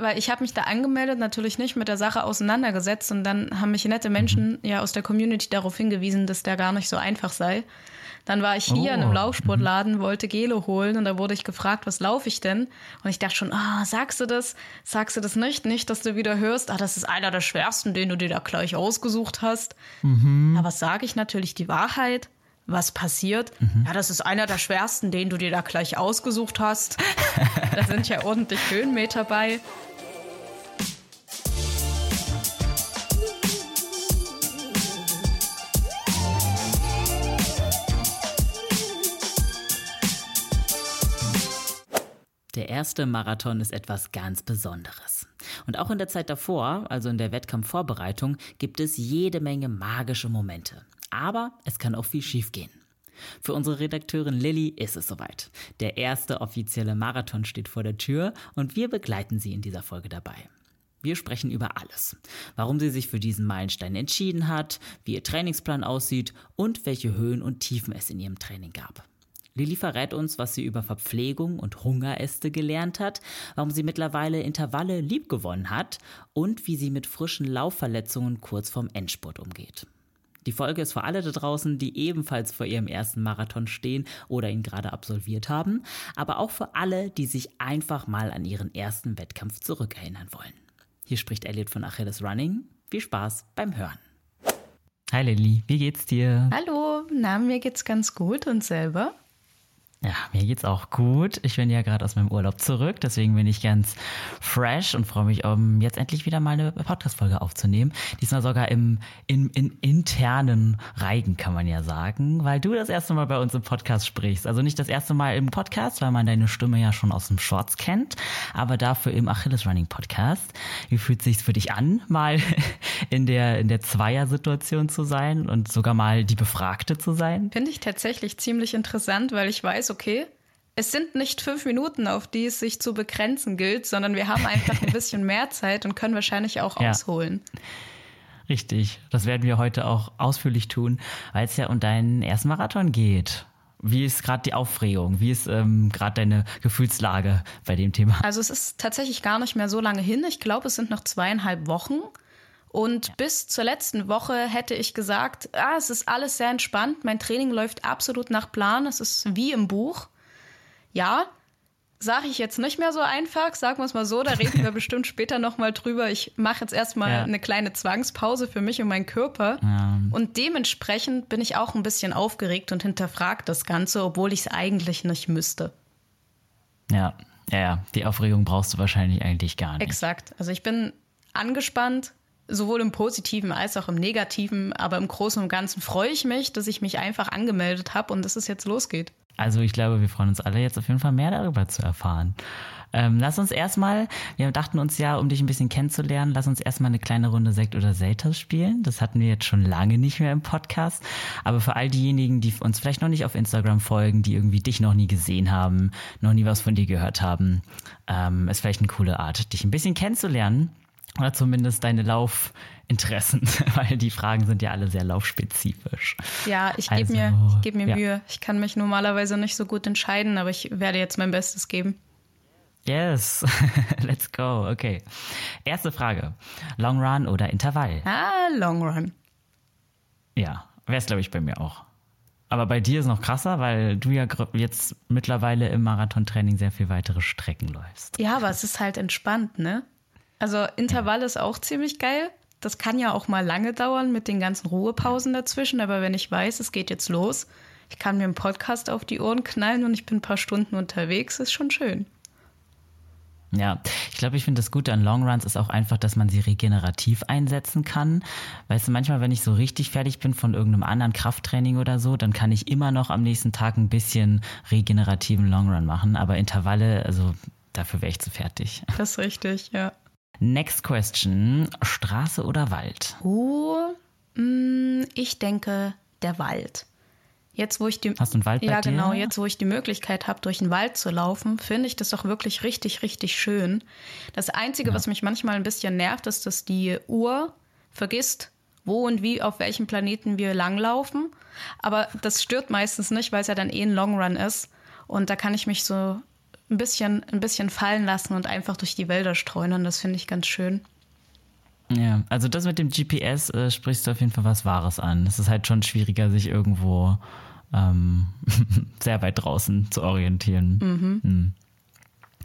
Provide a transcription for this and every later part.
weil ich habe mich da angemeldet, natürlich nicht mit der Sache auseinandergesetzt und dann haben mich nette Menschen mhm. ja aus der Community darauf hingewiesen, dass der gar nicht so einfach sei. Dann war ich hier oh. in einem oh, Laufsportladen, mhm. wollte Gelo holen und da wurde ich gefragt, was laufe ich denn? Und ich dachte schon, ah, sagst du das? Sagst du das nicht? Nicht, dass du wieder hörst, ah, das ist einer der schwersten, den du dir da gleich ausgesucht hast. Mhm. Aber sage ich natürlich die Wahrheit? was passiert. Mhm. Ja, das ist einer der schwersten, den du dir da gleich ausgesucht hast. da sind ja ordentlich Höhenmeter bei. Der erste Marathon ist etwas ganz Besonderes. Und auch in der Zeit davor, also in der Wettkampfvorbereitung, gibt es jede Menge magische Momente. Aber es kann auch viel schiefgehen. Für unsere Redakteurin Lilly ist es soweit. Der erste offizielle Marathon steht vor der Tür und wir begleiten sie in dieser Folge dabei. Wir sprechen über alles. Warum sie sich für diesen Meilenstein entschieden hat, wie ihr Trainingsplan aussieht und welche Höhen und Tiefen es in ihrem Training gab. Lilly verrät uns, was sie über Verpflegung und Hungeräste gelernt hat, warum sie mittlerweile Intervalle liebgewonnen hat und wie sie mit frischen Laufverletzungen kurz vorm Endspurt umgeht. Die Folge ist für alle da draußen, die ebenfalls vor ihrem ersten Marathon stehen oder ihn gerade absolviert haben, aber auch für alle, die sich einfach mal an ihren ersten Wettkampf zurückerinnern wollen. Hier spricht Elliot von Achilles Running. Viel Spaß beim Hören. Hi Lilly, wie geht's dir? Hallo, na, mir geht's ganz gut und selber? Ja, mir geht's auch gut. Ich bin ja gerade aus meinem Urlaub zurück, deswegen bin ich ganz fresh und freue mich, um jetzt endlich wieder mal eine Podcast-Folge aufzunehmen. Diesmal sogar im, in, in internen Reigen, kann man ja sagen, weil du das erste Mal bei uns im Podcast sprichst. Also nicht das erste Mal im Podcast, weil man deine Stimme ja schon aus dem Shorts kennt, aber dafür im Achilles Running Podcast. Wie fühlt sich's für dich an, mal in der, in der Zweier-Situation zu sein und sogar mal die Befragte zu sein? Finde ich tatsächlich ziemlich interessant, weil ich weiß, okay, es sind nicht fünf Minuten, auf die es sich zu begrenzen gilt, sondern wir haben einfach ein bisschen mehr Zeit und können wahrscheinlich auch ja. ausholen. Richtig, das werden wir heute auch ausführlich tun, weil es ja um deinen ersten Marathon geht. Wie ist gerade die Aufregung? Wie ist ähm, gerade deine Gefühlslage bei dem Thema? Also es ist tatsächlich gar nicht mehr so lange hin. Ich glaube, es sind noch zweieinhalb Wochen. Und ja. bis zur letzten Woche hätte ich gesagt, ah, es ist alles sehr entspannt, mein Training läuft absolut nach Plan, es ist wie im Buch. Ja, sage ich jetzt nicht mehr so einfach, sagen wir es mal so, da reden wir bestimmt später nochmal drüber. Ich mache jetzt erstmal ja. eine kleine Zwangspause für mich und meinen Körper. Ja. Und dementsprechend bin ich auch ein bisschen aufgeregt und hinterfragt das Ganze, obwohl ich es eigentlich nicht müsste. Ja, ja, ja, die Aufregung brauchst du wahrscheinlich eigentlich gar nicht. Exakt. Also ich bin angespannt, sowohl im Positiven als auch im Negativen. Aber im Großen und Ganzen freue ich mich, dass ich mich einfach angemeldet habe und dass es jetzt losgeht. Also ich glaube, wir freuen uns alle jetzt auf jeden Fall mehr darüber zu erfahren. Ähm, lass uns erstmal, wir dachten uns ja, um dich ein bisschen kennenzulernen, lass uns erstmal eine kleine Runde Sekt oder Selters spielen. Das hatten wir jetzt schon lange nicht mehr im Podcast. Aber für all diejenigen, die uns vielleicht noch nicht auf Instagram folgen, die irgendwie dich noch nie gesehen haben, noch nie was von dir gehört haben, ähm, ist vielleicht eine coole Art, dich ein bisschen kennenzulernen. Oder zumindest deine Laufinteressen, weil die Fragen sind ja alle sehr laufspezifisch. Ja, ich gebe also, mir, geb mir ja. Mühe. Ich kann mich normalerweise nicht so gut entscheiden, aber ich werde jetzt mein Bestes geben. Yes, let's go. Okay. Erste Frage. Long Run oder Intervall? Ah, Long Run. Ja, wäre es, glaube ich, bei mir auch. Aber bei dir ist noch krasser, weil du ja jetzt mittlerweile im Marathontraining sehr viel weitere Strecken läufst. Ja, aber es ist halt entspannt, ne? Also Intervall ist auch ziemlich geil. Das kann ja auch mal lange dauern mit den ganzen Ruhepausen dazwischen, aber wenn ich weiß, es geht jetzt los, ich kann mir einen Podcast auf die Ohren knallen und ich bin ein paar Stunden unterwegs, ist schon schön. Ja, ich glaube, ich finde das Gute an Longruns ist auch einfach, dass man sie regenerativ einsetzen kann. Weißt du, manchmal, wenn ich so richtig fertig bin von irgendeinem anderen Krafttraining oder so, dann kann ich immer noch am nächsten Tag ein bisschen regenerativen Longrun machen. Aber Intervalle, also dafür wäre ich zu fertig. Das ist richtig, ja. Next question. Straße oder Wald? Oh, mh, mm, ich denke der Wald. Jetzt, wo ich die, Hast du einen Wald bei ja, dir? genau, jetzt, wo ich die Möglichkeit habe, durch den Wald zu laufen, finde ich das doch wirklich richtig, richtig schön. Das Einzige, ja. was mich manchmal ein bisschen nervt, ist, dass die Uhr vergisst, wo und wie auf welchem Planeten wir langlaufen. Aber das stört meistens nicht, weil es ja dann eh ein Long Run ist. Und da kann ich mich so ein bisschen, ein bisschen fallen lassen und einfach durch die Wälder streunern. Das finde ich ganz schön. Ja, also das mit dem GPS äh, sprichst du auf jeden Fall was Wahres an. Es ist halt schon schwieriger, sich irgendwo ähm, sehr weit draußen zu orientieren. Mhm. Hm.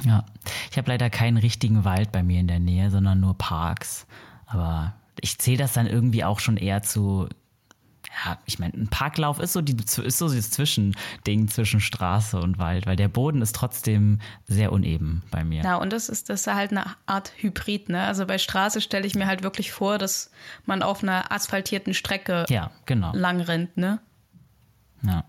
Ja, ich habe leider keinen richtigen Wald bei mir in der Nähe, sondern nur Parks. Aber ich zähle das dann irgendwie auch schon eher zu, ja, ich meine, ein Parklauf ist so, die, ist so das Zwischending zwischen Straße und Wald, weil der Boden ist trotzdem sehr uneben bei mir. Ja, und das ist, das ist halt eine Art Hybrid, ne? Also bei Straße stelle ich mir halt wirklich vor, dass man auf einer asphaltierten Strecke ja, genau. lang rennt, ne? Ja.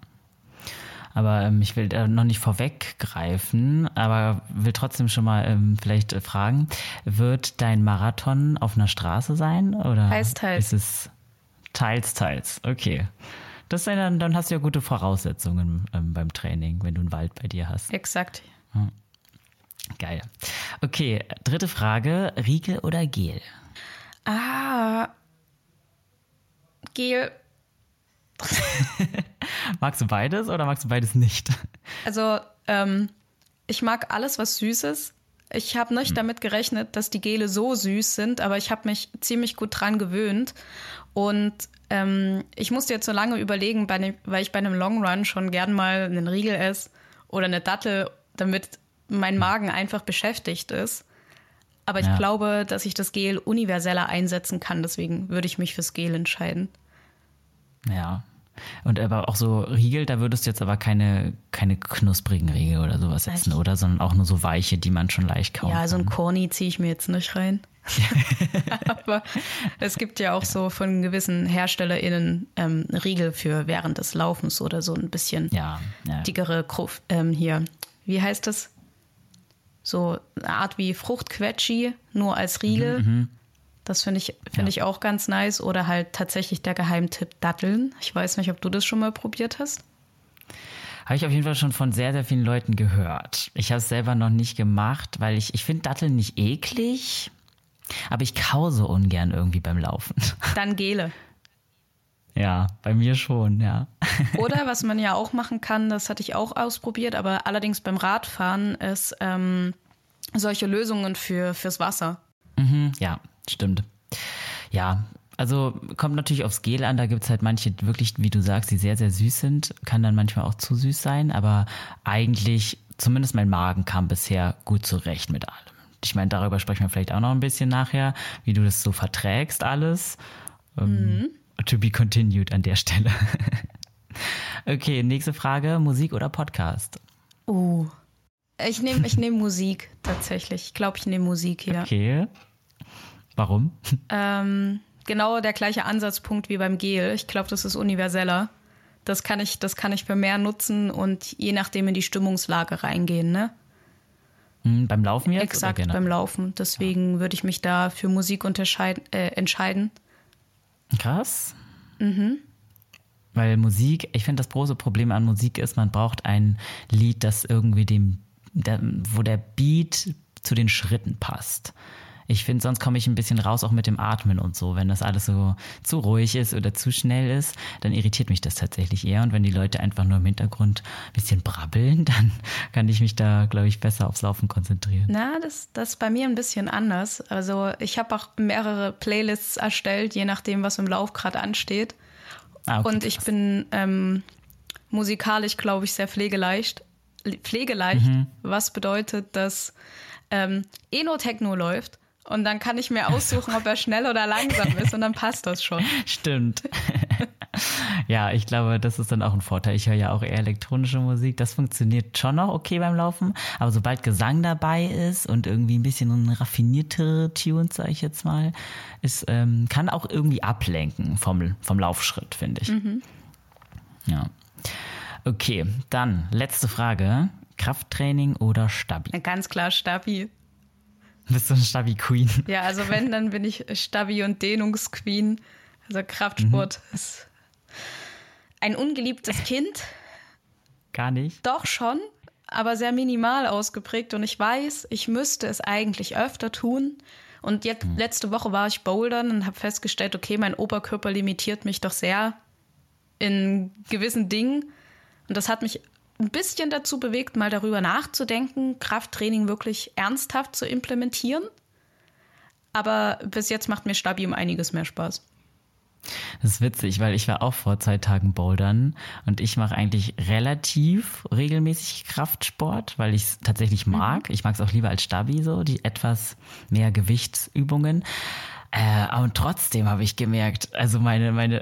Aber ähm, ich will äh, noch nicht vorweggreifen, aber will trotzdem schon mal ähm, vielleicht äh, fragen, wird dein Marathon auf einer Straße sein? Oder teils, teils. ist es teils, teils? Okay. Das dann, dann hast du ja gute Voraussetzungen ähm, beim Training, wenn du einen Wald bei dir hast. Exakt. Ja. Geil. Okay, dritte Frage: Riegel oder Gel? Ah, Gel. magst du beides oder magst du beides nicht? Also, ähm, ich mag alles, was süß ist. Ich habe nicht hm. damit gerechnet, dass die Gele so süß sind, aber ich habe mich ziemlich gut dran gewöhnt. Und ähm, ich musste jetzt so lange überlegen, ne, weil ich bei einem Long Run schon gern mal einen Riegel esse oder eine Dattel, damit mein Magen einfach beschäftigt ist. Aber ich ja. glaube, dass ich das Gel universeller einsetzen kann. Deswegen würde ich mich fürs Gel entscheiden. Ja, und aber auch so Riegel, da würdest du jetzt aber keine, keine knusprigen Riegel oder sowas essen, oder? Sondern auch nur so weiche, die man schon leicht kauen Ja, so ein Corny ziehe ich mir jetzt nicht rein. aber es gibt ja auch so von gewissen HerstellerInnen ähm, Riegel für während des Laufens oder so ein bisschen ja, ja. dickere ähm, hier. Wie heißt das? So eine Art wie Fruchtquetschi, nur als Riegel. Mhm, mhm. Das finde ich, find ja. ich auch ganz nice. Oder halt tatsächlich der Geheimtipp Datteln. Ich weiß nicht, ob du das schon mal probiert hast. Habe ich auf jeden Fall schon von sehr, sehr vielen Leuten gehört. Ich habe es selber noch nicht gemacht, weil ich, ich finde Datteln nicht eklig, aber ich kau so ungern irgendwie beim Laufen. Dann Gele. Ja, bei mir schon, ja. Oder was man ja auch machen kann, das hatte ich auch ausprobiert, aber allerdings beim Radfahren ist ähm, solche Lösungen für, fürs Wasser. Mhm, ja, Stimmt. Ja, also kommt natürlich aufs Gel an, da gibt es halt manche wirklich, wie du sagst, die sehr, sehr süß sind. Kann dann manchmal auch zu süß sein, aber eigentlich, zumindest mein Magen kam bisher gut zurecht mit allem. Ich meine, darüber sprechen wir vielleicht auch noch ein bisschen nachher, wie du das so verträgst alles. Ähm, mhm. To be continued an der Stelle. okay, nächste Frage: Musik oder Podcast? Oh. Ich nehme ich nehm Musik tatsächlich. Ich glaube, ich nehme Musik hier. Okay. Warum? Ähm, genau der gleiche Ansatzpunkt wie beim Gel. Ich glaube, das ist universeller. Das kann ich, das kann ich für mehr nutzen und je nachdem in die Stimmungslage reingehen, ne? Hm, beim Laufen jetzt? Exakt, beim Laufen. Deswegen ja. würde ich mich da für Musik äh, entscheiden. Krass. Mhm. Weil Musik, ich finde, das große Problem an Musik ist, man braucht ein Lied, das irgendwie dem, der, wo der Beat zu den Schritten passt. Ich finde, sonst komme ich ein bisschen raus auch mit dem Atmen und so. Wenn das alles so zu ruhig ist oder zu schnell ist, dann irritiert mich das tatsächlich eher. Und wenn die Leute einfach nur im Hintergrund ein bisschen brabbeln, dann kann ich mich da, glaube ich, besser aufs Laufen konzentrieren. Na, das, das ist bei mir ein bisschen anders. Also ich habe auch mehrere Playlists erstellt, je nachdem, was im Lauf gerade ansteht. Ah, okay, und ich krass. bin ähm, musikalisch, glaube ich, sehr pflegeleicht. Pflegeleicht, mhm. was bedeutet, dass ähm, Eno-Techno läuft und dann kann ich mir aussuchen, ob er schnell oder langsam ist und dann passt das schon. Stimmt. ja, ich glaube, das ist dann auch ein Vorteil. Ich höre ja auch eher elektronische Musik. Das funktioniert schon noch okay beim Laufen. Aber sobald Gesang dabei ist und irgendwie ein bisschen raffiniertere Tunes, sage ich jetzt mal, ist, ähm, kann auch irgendwie ablenken vom, vom Laufschritt, finde ich. Mhm. Ja. Okay, dann letzte Frage. Krafttraining oder Stabi? Ganz klar Stabi. Bist du eine Stabi-Queen? Ja, also wenn, dann bin ich Stabi- und Dehnungsqueen. Also Kraftsport mhm. ist ein ungeliebtes Kind. Gar nicht? Doch schon, aber sehr minimal ausgeprägt. Und ich weiß, ich müsste es eigentlich öfter tun. Und jetzt, mhm. letzte Woche war ich bouldern und habe festgestellt, okay, mein Oberkörper limitiert mich doch sehr in gewissen Dingen. Und das hat mich ein bisschen dazu bewegt, mal darüber nachzudenken, Krafttraining wirklich ernsthaft zu implementieren. Aber bis jetzt macht mir Stabi um einiges mehr Spaß. Das ist witzig, weil ich war auch vor zwei Tagen bouldern und ich mache eigentlich relativ regelmäßig Kraftsport, weil ich es tatsächlich mag. Mhm. Ich mag es auch lieber als Stabi so, die etwas mehr Gewichtsübungen. Äh, und trotzdem habe ich gemerkt, also meine, meine,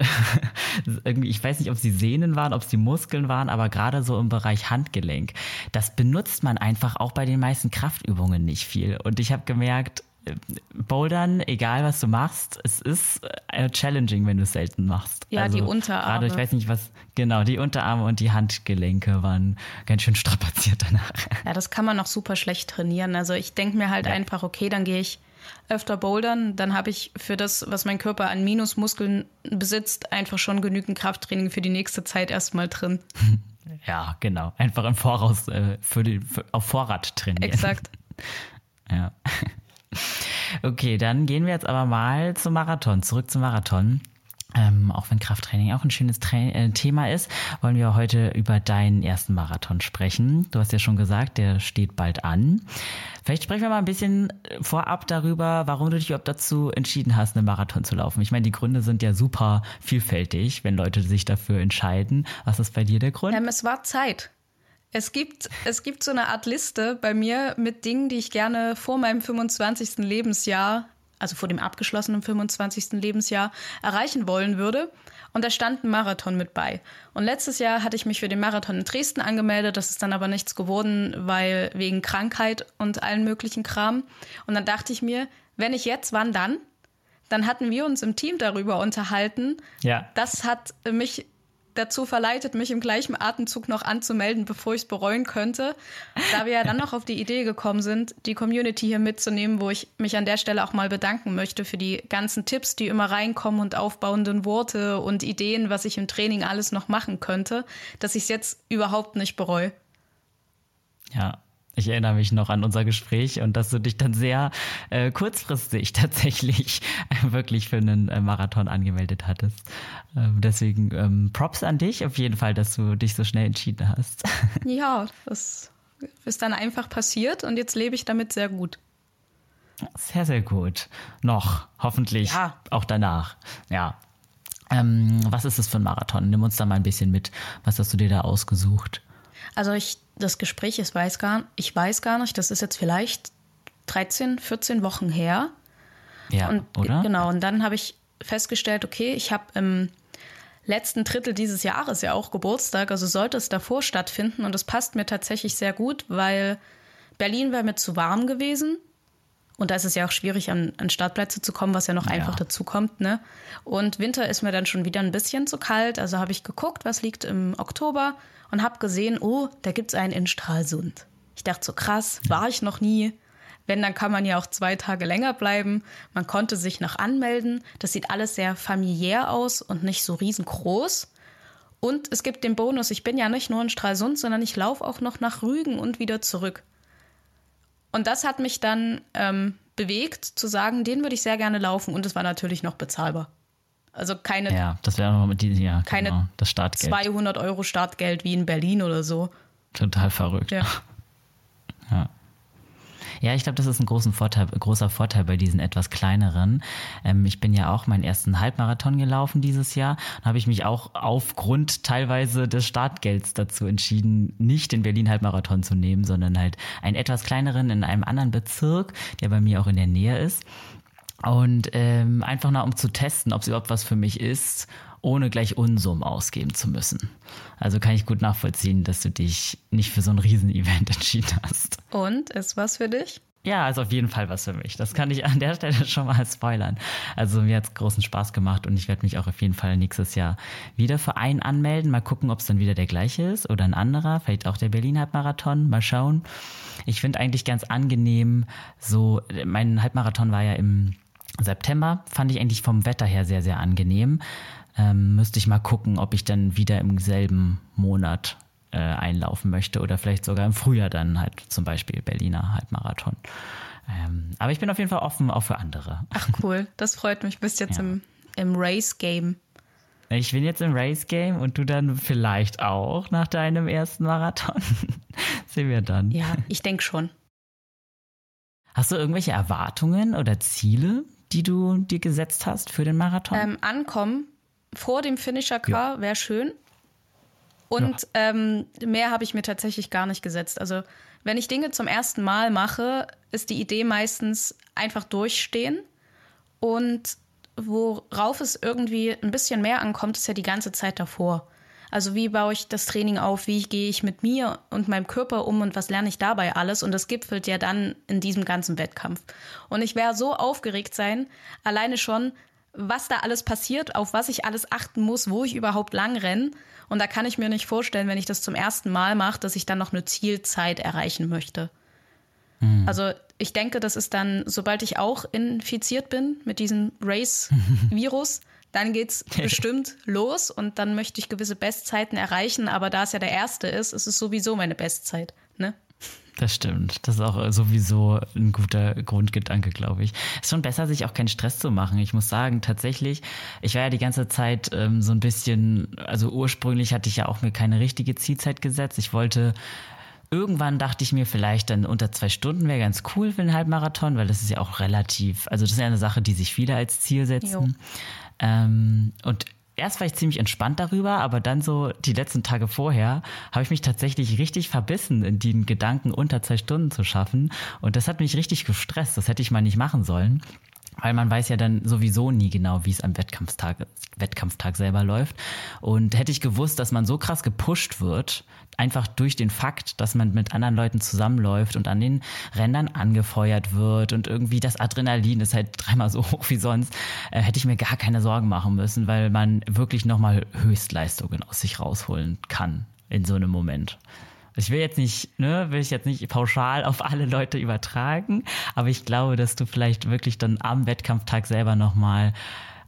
irgendwie, ich weiß nicht, ob sie Sehnen waren, ob sie Muskeln waren, aber gerade so im Bereich Handgelenk, das benutzt man einfach auch bei den meisten Kraftübungen nicht viel. Und ich habe gemerkt, Bouldern, egal was du machst, es ist äh, challenging, wenn du es selten machst. Ja, also die Unterarme. Gerade, ich weiß nicht was, genau, die Unterarme und die Handgelenke waren ganz schön strapaziert danach. Ja, das kann man noch super schlecht trainieren. Also ich denke mir halt ja. einfach, okay, dann gehe ich öfter bouldern, dann habe ich für das, was mein Körper an Minusmuskeln besitzt, einfach schon genügend Krafttraining für die nächste Zeit erstmal drin. Ja, genau. Einfach im Voraus äh, für die, für, auf Vorrat trainieren. Exakt. Ja. Okay, dann gehen wir jetzt aber mal zum Marathon, zurück zum Marathon. Ähm, auch wenn Krafttraining auch ein schönes Tra äh, Thema ist, wollen wir heute über deinen ersten Marathon sprechen. Du hast ja schon gesagt, der steht bald an. Vielleicht sprechen wir mal ein bisschen vorab darüber, warum du dich überhaupt dazu entschieden hast, einen Marathon zu laufen. Ich meine, die Gründe sind ja super vielfältig, wenn Leute sich dafür entscheiden. Was ist bei dir der Grund? Ähm, es war Zeit. Es gibt, es gibt so eine Art Liste bei mir mit Dingen, die ich gerne vor meinem 25. Lebensjahr, also vor dem abgeschlossenen 25. Lebensjahr, erreichen wollen würde. Und da stand ein Marathon mit bei. Und letztes Jahr hatte ich mich für den Marathon in Dresden angemeldet. Das ist dann aber nichts geworden, weil wegen Krankheit und allen möglichen Kram. Und dann dachte ich mir, wenn ich jetzt, wann dann? Dann hatten wir uns im Team darüber unterhalten. Ja. Das hat mich dazu verleitet, mich im gleichen Atemzug noch anzumelden, bevor ich es bereuen könnte. Da wir ja dann noch auf die Idee gekommen sind, die Community hier mitzunehmen, wo ich mich an der Stelle auch mal bedanken möchte für die ganzen Tipps, die immer reinkommen und aufbauenden Worte und Ideen, was ich im Training alles noch machen könnte, dass ich es jetzt überhaupt nicht bereue. Ja, ich erinnere mich noch an unser Gespräch und dass du dich dann sehr äh, kurzfristig tatsächlich äh, wirklich für einen äh, Marathon angemeldet hattest. Ähm, deswegen ähm, Props an dich auf jeden Fall, dass du dich so schnell entschieden hast. Ja, das ist dann einfach passiert und jetzt lebe ich damit sehr gut. Sehr, sehr gut. Noch, hoffentlich ja. auch danach. Ja. Ähm, was ist das für ein Marathon? Nimm uns da mal ein bisschen mit. Was hast du dir da ausgesucht? Also ich, das Gespräch, ich weiß gar, ich weiß gar nicht, das ist jetzt vielleicht 13, 14 Wochen her. Ja, und, oder? Genau, und dann habe ich festgestellt, okay, ich habe im letzten Drittel dieses Jahres ja auch Geburtstag, also sollte es davor stattfinden und es passt mir tatsächlich sehr gut, weil Berlin wäre mir zu warm gewesen. Und da ist es ja auch schwierig, an, an Startplätze zu kommen, was ja noch ja. einfach dazu kommt. Ne? Und Winter ist mir dann schon wieder ein bisschen zu kalt. Also habe ich geguckt, was liegt im Oktober und habe gesehen, oh, da gibt es einen in Stralsund. Ich dachte so krass, war ich noch nie. Wenn, dann kann man ja auch zwei Tage länger bleiben. Man konnte sich noch anmelden. Das sieht alles sehr familiär aus und nicht so riesengroß. Und es gibt den Bonus, ich bin ja nicht nur in Stralsund, sondern ich laufe auch noch nach Rügen und wieder zurück. Und das hat mich dann ähm, bewegt, zu sagen, den würde ich sehr gerne laufen. Und es war natürlich noch bezahlbar. Also keine. Ja, das wäre noch mit diesem Jahr. Keine genau, das Startgeld. 200 Euro Startgeld wie in Berlin oder so. Total verrückt. Ja. ja. Ja, ich glaube, das ist ein großen Vorteil, großer Vorteil bei diesen etwas kleineren. Ähm, ich bin ja auch meinen ersten Halbmarathon gelaufen dieses Jahr. Da habe ich mich auch aufgrund teilweise des Startgelds dazu entschieden, nicht den Berlin Halbmarathon zu nehmen, sondern halt einen etwas kleineren in einem anderen Bezirk, der bei mir auch in der Nähe ist. Und ähm, einfach nur um zu testen, ob es überhaupt was für mich ist, ohne gleich Unsummen ausgeben zu müssen. Also kann ich gut nachvollziehen, dass du dich nicht für so ein Riesenevent entschieden hast. Und ist was für dich? Ja, ist auf jeden Fall was für mich. Das kann ich an der Stelle schon mal spoilern. Also mir hat es großen Spaß gemacht und ich werde mich auch auf jeden Fall nächstes Jahr wieder für einen anmelden. Mal gucken, ob es dann wieder der gleiche ist oder ein anderer. Vielleicht auch der Berlin Halbmarathon. Mal schauen. Ich finde eigentlich ganz angenehm, so, mein Halbmarathon war ja im September fand ich eigentlich vom Wetter her sehr, sehr angenehm. Ähm, müsste ich mal gucken, ob ich dann wieder im selben Monat äh, einlaufen möchte oder vielleicht sogar im Frühjahr dann halt zum Beispiel Berliner Halbmarathon. Ähm, aber ich bin auf jeden Fall offen auch für andere. Ach cool, das freut mich. Bist jetzt ja. im, im Race-Game. Ich bin jetzt im Race Game und du dann vielleicht auch nach deinem ersten Marathon. Sehen wir dann. Ja, ich denke schon. Hast du irgendwelche Erwartungen oder Ziele, die du dir gesetzt hast für den Marathon? Ähm, ankommen vor dem Finisher Car ja. wäre schön. Und ja. ähm, mehr habe ich mir tatsächlich gar nicht gesetzt. Also wenn ich Dinge zum ersten Mal mache, ist die Idee meistens einfach durchstehen. Und worauf es irgendwie ein bisschen mehr ankommt, ist ja die ganze Zeit davor. Also wie baue ich das Training auf, wie gehe ich mit mir und meinem Körper um und was lerne ich dabei alles? Und das gipfelt ja dann in diesem ganzen Wettkampf. Und ich werde so aufgeregt sein, alleine schon, was da alles passiert, auf was ich alles achten muss, wo ich überhaupt lang renne. Und da kann ich mir nicht vorstellen, wenn ich das zum ersten Mal mache, dass ich dann noch eine Zielzeit erreichen möchte. Mhm. Also ich denke, das ist dann, sobald ich auch infiziert bin mit diesem Race-Virus, dann geht's bestimmt los und dann möchte ich gewisse Bestzeiten erreichen. Aber da es ja der erste ist, ist es sowieso meine Bestzeit. Ne? Das stimmt. Das ist auch sowieso ein guter Grundgedanke, glaube ich. Es ist schon besser, sich auch keinen Stress zu machen. Ich muss sagen, tatsächlich, ich war ja die ganze Zeit ähm, so ein bisschen, also ursprünglich hatte ich ja auch mir keine richtige Zielzeit gesetzt. Ich wollte irgendwann dachte ich mir vielleicht dann unter zwei Stunden wäre ganz cool für einen Halbmarathon, weil das ist ja auch relativ, also das ist ja eine Sache, die sich viele als Ziel setzen. Ähm, und erst war ich ziemlich entspannt darüber, aber dann so die letzten Tage vorher habe ich mich tatsächlich richtig verbissen, in den Gedanken unter zwei Stunden zu schaffen. Und das hat mich richtig gestresst. Das hätte ich mal nicht machen sollen. Weil man weiß ja dann sowieso nie genau, wie es am Wettkampftag, Wettkampftag selber läuft. Und hätte ich gewusst, dass man so krass gepusht wird, einfach durch den Fakt, dass man mit anderen Leuten zusammenläuft und an den Rändern angefeuert wird und irgendwie das Adrenalin ist halt dreimal so hoch wie sonst, äh, hätte ich mir gar keine Sorgen machen müssen, weil man wirklich nochmal Höchstleistungen aus sich rausholen kann in so einem Moment. Ich will jetzt nicht, ne, will ich jetzt nicht pauschal auf alle Leute übertragen, aber ich glaube, dass du vielleicht wirklich dann am Wettkampftag selber nochmal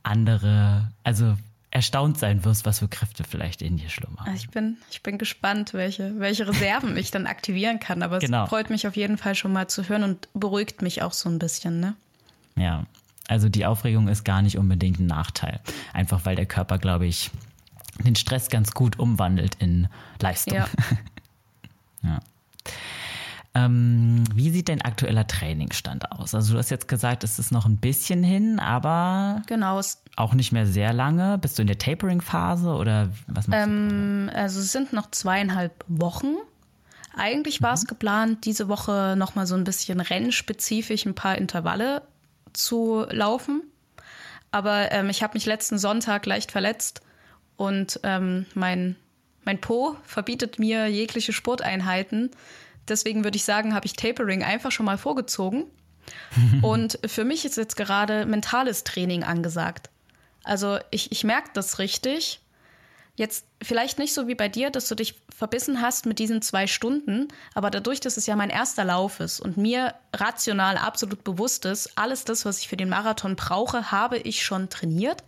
andere, also erstaunt sein wirst, was für Kräfte vielleicht in dir schlummern. Ich bin, ich bin gespannt, welche, welche Reserven ich dann aktivieren kann. Aber genau. es freut mich auf jeden Fall schon mal zu hören und beruhigt mich auch so ein bisschen, ne? Ja. Also die Aufregung ist gar nicht unbedingt ein Nachteil. Einfach weil der Körper, glaube ich, den Stress ganz gut umwandelt in Leistung. Ja. ja. Ähm, wie sieht dein aktueller Trainingsstand aus? Also du hast jetzt gesagt, es ist noch ein bisschen hin, aber genau. auch nicht mehr sehr lange. Bist du in der Tapering-Phase oder was machst ähm, du? Also es sind noch zweieinhalb Wochen. Eigentlich war mhm. es geplant, diese Woche noch mal so ein bisschen rennspezifisch ein paar Intervalle zu laufen. Aber ähm, ich habe mich letzten Sonntag leicht verletzt und ähm, mein, mein Po verbietet mir jegliche Sporteinheiten. Deswegen würde ich sagen, habe ich Tapering einfach schon mal vorgezogen. Und für mich ist jetzt gerade mentales Training angesagt. Also ich, ich merke das richtig. Jetzt vielleicht nicht so wie bei dir, dass du dich verbissen hast mit diesen zwei Stunden, aber dadurch, dass es ja mein erster Lauf ist und mir rational absolut bewusst ist, alles das, was ich für den Marathon brauche, habe ich schon trainiert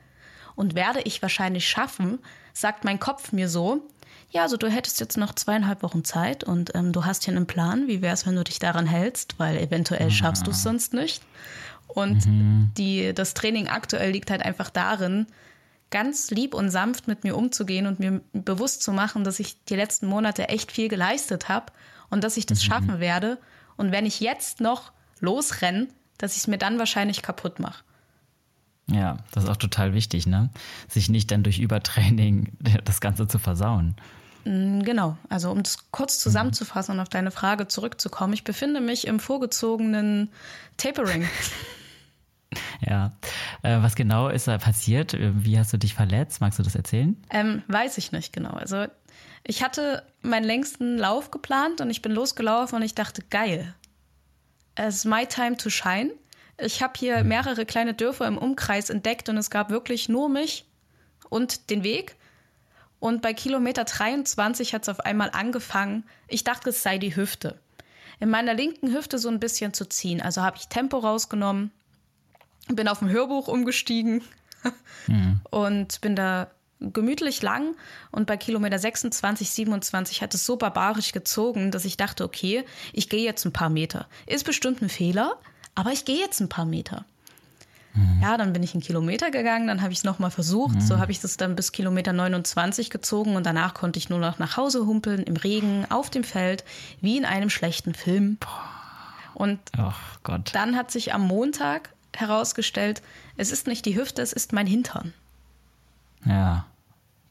und werde ich wahrscheinlich schaffen, sagt mein Kopf mir so, ja, also du hättest jetzt noch zweieinhalb Wochen Zeit und ähm, du hast hier einen Plan. Wie wäre es, wenn du dich daran hältst? Weil eventuell schaffst du es sonst nicht. Und mhm. die, das Training aktuell liegt halt einfach darin, ganz lieb und sanft mit mir umzugehen und mir bewusst zu machen, dass ich die letzten Monate echt viel geleistet habe und dass ich das mhm. schaffen werde. Und wenn ich jetzt noch losrenne, dass ich es mir dann wahrscheinlich kaputt mache. Ja, das ist auch total wichtig, ne? Sich nicht dann durch Übertraining das Ganze zu versauen. Mm, genau, also um das kurz zusammenzufassen und auf deine Frage zurückzukommen, ich befinde mich im vorgezogenen Tapering. Ja, äh, was genau ist da passiert? Wie hast du dich verletzt? Magst du das erzählen? Ähm, weiß ich nicht genau. Also ich hatte meinen längsten Lauf geplant und ich bin losgelaufen und ich dachte, geil, it's my time to shine. Ich habe hier mhm. mehrere kleine Dörfer im Umkreis entdeckt und es gab wirklich nur mich und den Weg. Und bei Kilometer 23 hat es auf einmal angefangen. Ich dachte, es sei die Hüfte. In meiner linken Hüfte so ein bisschen zu ziehen. Also habe ich Tempo rausgenommen, bin auf ein Hörbuch umgestiegen mhm. und bin da gemütlich lang und bei Kilometer 26, 27 hat es so barbarisch gezogen, dass ich dachte, okay, ich gehe jetzt ein paar Meter. Ist bestimmt ein Fehler, aber ich gehe jetzt ein paar Meter. Mhm. Ja, dann bin ich einen Kilometer gegangen, dann habe ich es nochmal versucht. Mhm. So habe ich das dann bis Kilometer 29 gezogen und danach konnte ich nur noch nach Hause humpeln, im Regen, auf dem Feld, wie in einem schlechten Film. Und dann hat sich am Montag herausgestellt, es ist nicht die Hüfte, es ist mein Hintern. Ja.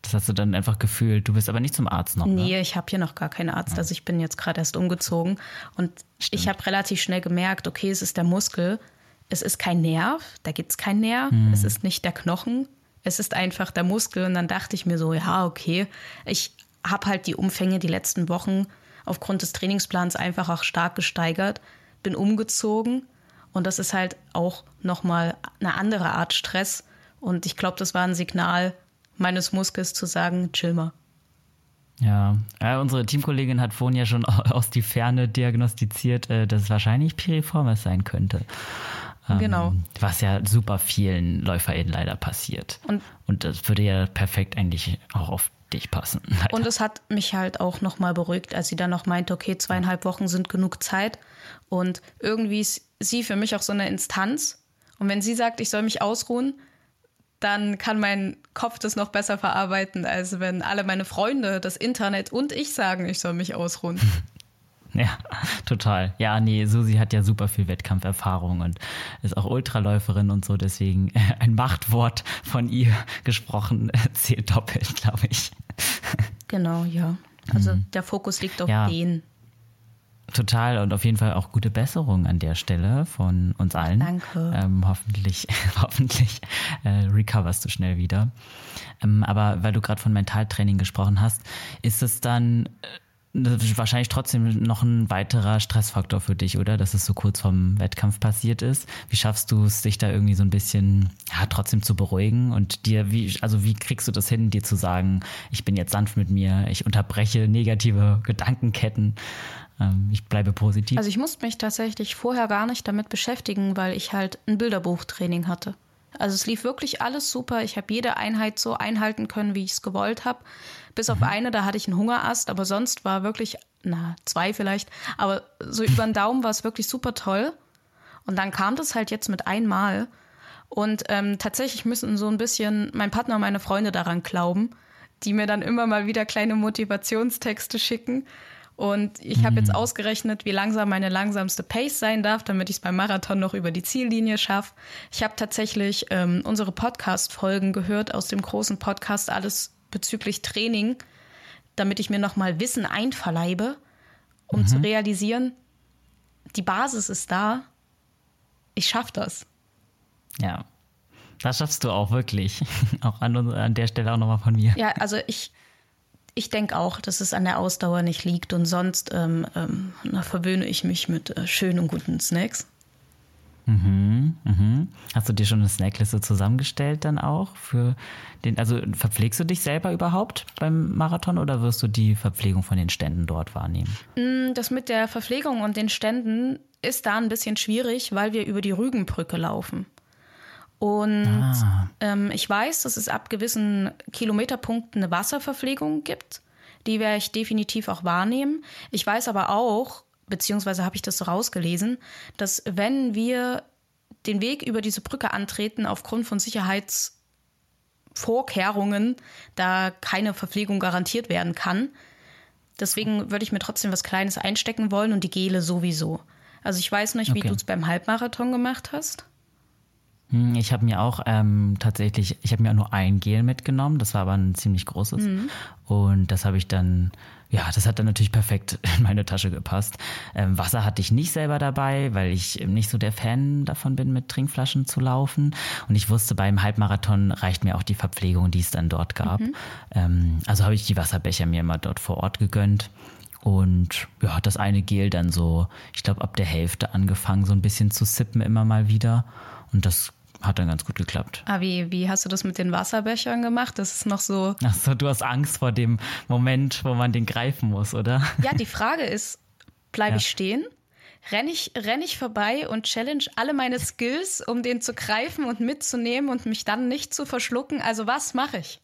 Das hast du dann einfach gefühlt. Du bist aber nicht zum Arzt noch. Nee, ne? ich habe hier noch gar keinen Arzt. Also ich bin jetzt gerade erst umgezogen. Und Stimmt. ich habe relativ schnell gemerkt, okay, es ist der Muskel. Es ist kein Nerv, da gibt es keinen Nerv. Hm. Es ist nicht der Knochen. Es ist einfach der Muskel. Und dann dachte ich mir so, ja, okay. Ich habe halt die Umfänge die letzten Wochen aufgrund des Trainingsplans einfach auch stark gesteigert. Bin umgezogen. Und das ist halt auch nochmal eine andere Art Stress. Und ich glaube, das war ein Signal, meines Muskels zu sagen, chill mal. Ja, äh, unsere Teamkollegin hat vorhin ja schon aus die Ferne diagnostiziert, äh, dass es wahrscheinlich Piriformis sein könnte. Ähm, genau. Was ja super vielen LäuferInnen leider passiert. Und, und das würde ja perfekt eigentlich auch auf dich passen. Leider. Und es hat mich halt auch nochmal beruhigt, als sie dann noch meinte, okay, zweieinhalb Wochen sind genug Zeit. Und irgendwie ist sie für mich auch so eine Instanz. Und wenn sie sagt, ich soll mich ausruhen, dann kann mein Kopf das noch besser verarbeiten, als wenn alle meine Freunde, das Internet und ich sagen, ich soll mich ausruhen. Ja, total. Ja, nee, Susi hat ja super viel Wettkampferfahrung und ist auch Ultraläuferin und so, deswegen ein Machtwort von ihr gesprochen zählt doppelt, glaube ich. Genau, ja. Also mhm. der Fokus liegt auf ja. den. Total und auf jeden Fall auch gute Besserung an der Stelle von uns allen. Danke. Ähm, hoffentlich hoffentlich äh, recoverst du schnell wieder. Ähm, aber weil du gerade von Mentaltraining gesprochen hast, ist es dann äh, wahrscheinlich trotzdem noch ein weiterer Stressfaktor für dich, oder? Dass es so kurz vorm Wettkampf passiert ist. Wie schaffst du es, dich da irgendwie so ein bisschen ja, trotzdem zu beruhigen und dir, wie, also wie kriegst du das hin, dir zu sagen, ich bin jetzt sanft mit mir, ich unterbreche negative Gedankenketten ich bleibe positiv. Also ich musste mich tatsächlich vorher gar nicht damit beschäftigen, weil ich halt ein Bilderbuchtraining hatte. Also es lief wirklich alles super. Ich habe jede Einheit so einhalten können, wie ich es gewollt habe. Bis auf mhm. eine, da hatte ich einen Hungerast, aber sonst war wirklich, na, zwei vielleicht, aber so über den Daumen war es wirklich super toll. Und dann kam das halt jetzt mit einmal. Und ähm, tatsächlich müssen so ein bisschen mein Partner und meine Freunde daran glauben, die mir dann immer mal wieder kleine Motivationstexte schicken. Und ich habe jetzt mhm. ausgerechnet, wie langsam meine langsamste Pace sein darf, damit ich es beim Marathon noch über die Ziellinie schaffe. Ich habe tatsächlich ähm, unsere Podcast-Folgen gehört aus dem großen Podcast, alles bezüglich Training, damit ich mir nochmal Wissen einverleibe, um mhm. zu realisieren, die Basis ist da. Ich schaffe das. Ja, das schaffst du auch wirklich. auch an, an der Stelle auch nochmal von mir. Ja, also ich, ich denke auch, dass es an der Ausdauer nicht liegt und sonst ähm, ähm, na, verwöhne ich mich mit äh, schönen und guten Snacks. Mhm, mhm. Hast du dir schon eine Snackliste zusammengestellt dann auch für den, also verpflegst du dich selber überhaupt beim Marathon oder wirst du die Verpflegung von den Ständen dort wahrnehmen? Mm, das mit der Verpflegung und den Ständen ist da ein bisschen schwierig, weil wir über die Rügenbrücke laufen. Und ah. ähm, ich weiß, dass es ab gewissen Kilometerpunkten eine Wasserverpflegung gibt. Die werde ich definitiv auch wahrnehmen. Ich weiß aber auch, beziehungsweise habe ich das so rausgelesen, dass wenn wir den Weg über diese Brücke antreten, aufgrund von Sicherheitsvorkehrungen, da keine Verpflegung garantiert werden kann. Deswegen würde ich mir trotzdem was Kleines einstecken wollen und die Gele sowieso. Also ich weiß nicht, wie okay. du es beim Halbmarathon gemacht hast. Hm, ich habe mir auch ähm, tatsächlich, ich habe mir auch nur ein Gel mitgenommen, das war aber ein ziemlich großes. Mhm. Und das habe ich dann, ja, das hat dann natürlich perfekt in meine Tasche gepasst. Ähm, Wasser hatte ich nicht selber dabei, weil ich nicht so der Fan davon bin, mit Trinkflaschen zu laufen. Und ich wusste, beim Halbmarathon reicht mir auch die Verpflegung, die es dann dort gab. Mhm. Ähm, also habe ich die Wasserbecher mir immer dort vor Ort gegönnt. Und ja, das eine Gel dann so, ich glaube, ab der Hälfte angefangen, so ein bisschen zu sippen immer mal wieder. Und das hat dann ganz gut geklappt. Ah, wie, wie hast du das mit den Wasserbechern gemacht? Das ist noch so. Achso, du hast Angst vor dem Moment, wo man den greifen muss, oder? Ja, die Frage ist, bleibe ja. ich stehen? Renne ich, renn ich vorbei und challenge alle meine Skills, um den zu greifen und mitzunehmen und mich dann nicht zu verschlucken? Also was mache ich?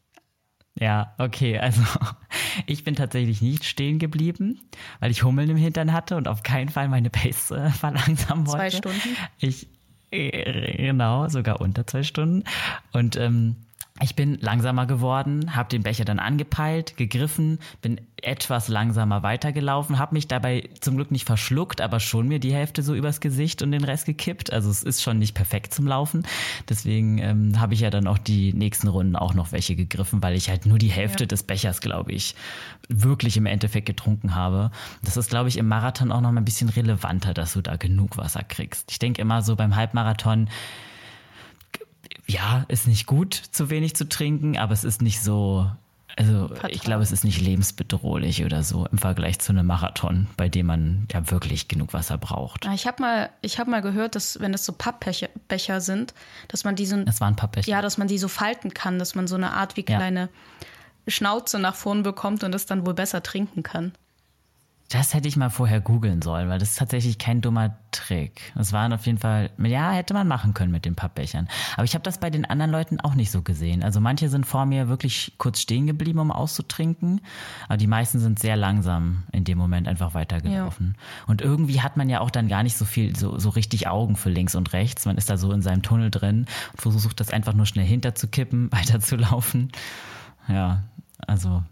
Ja, okay, also ich bin tatsächlich nicht stehen geblieben, weil ich Hummeln im Hintern hatte und auf keinen Fall meine Pace äh, verlangsamen wollte. Zwei Stunden? Ich, Genau, sogar unter zwei Stunden. Und ähm, ich bin langsamer geworden, habe den Becher dann angepeilt, gegriffen, bin etwas langsamer weitergelaufen, habe mich dabei zum Glück nicht verschluckt, aber schon mir die Hälfte so übers Gesicht und den Rest gekippt. Also es ist schon nicht perfekt zum Laufen. Deswegen ähm, habe ich ja dann auch die nächsten Runden auch noch welche gegriffen, weil ich halt nur die Hälfte ja. des Bechers, glaube ich, wirklich im Endeffekt getrunken habe. Das ist, glaube ich, im Marathon auch noch mal ein bisschen relevanter, dass du da genug Wasser kriegst. Ich denke immer so beim Halbmarathon, ja, ist nicht gut, zu wenig zu trinken, aber es ist nicht so, also Vertrauen. ich glaube, es ist nicht lebensbedrohlich oder so im Vergleich zu einem Marathon, bei dem man ja wirklich genug Wasser braucht. Ich habe mal, ich mal gehört, dass wenn es so Pappbecher Becher sind, dass man die so, das waren Pappbecher. Ja, dass man die so falten kann, dass man so eine Art wie kleine ja. Schnauze nach vorn bekommt und das dann wohl besser trinken kann. Das hätte ich mal vorher googeln sollen, weil das ist tatsächlich kein dummer Trick. Das waren auf jeden Fall, ja, hätte man machen können mit den Pappbechern. Aber ich habe das bei den anderen Leuten auch nicht so gesehen. Also manche sind vor mir wirklich kurz stehen geblieben, um auszutrinken, aber die meisten sind sehr langsam in dem Moment einfach weitergelaufen. Ja. Und irgendwie hat man ja auch dann gar nicht so viel, so, so richtig Augen für links und rechts. Man ist da so in seinem Tunnel drin und versucht das einfach nur schnell hinterzukippen, weiterzulaufen. Ja, also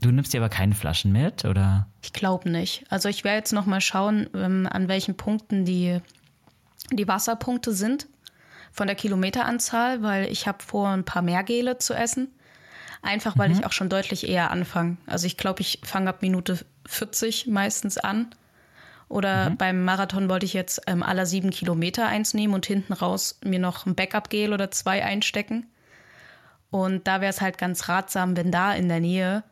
Du nimmst dir aber keine Flaschen mit, oder? Ich glaube nicht. Also ich werde jetzt noch mal schauen, ähm, an welchen Punkten die, die Wasserpunkte sind von der Kilometeranzahl, weil ich habe vor, ein paar mehr Gele zu essen. Einfach, weil mhm. ich auch schon deutlich eher anfange. Also ich glaube, ich fange ab Minute 40 meistens an. Oder mhm. beim Marathon wollte ich jetzt ähm, aller sieben Kilometer eins nehmen und hinten raus mir noch ein Backup-Gel oder zwei einstecken. Und da wäre es halt ganz ratsam, wenn da in der Nähe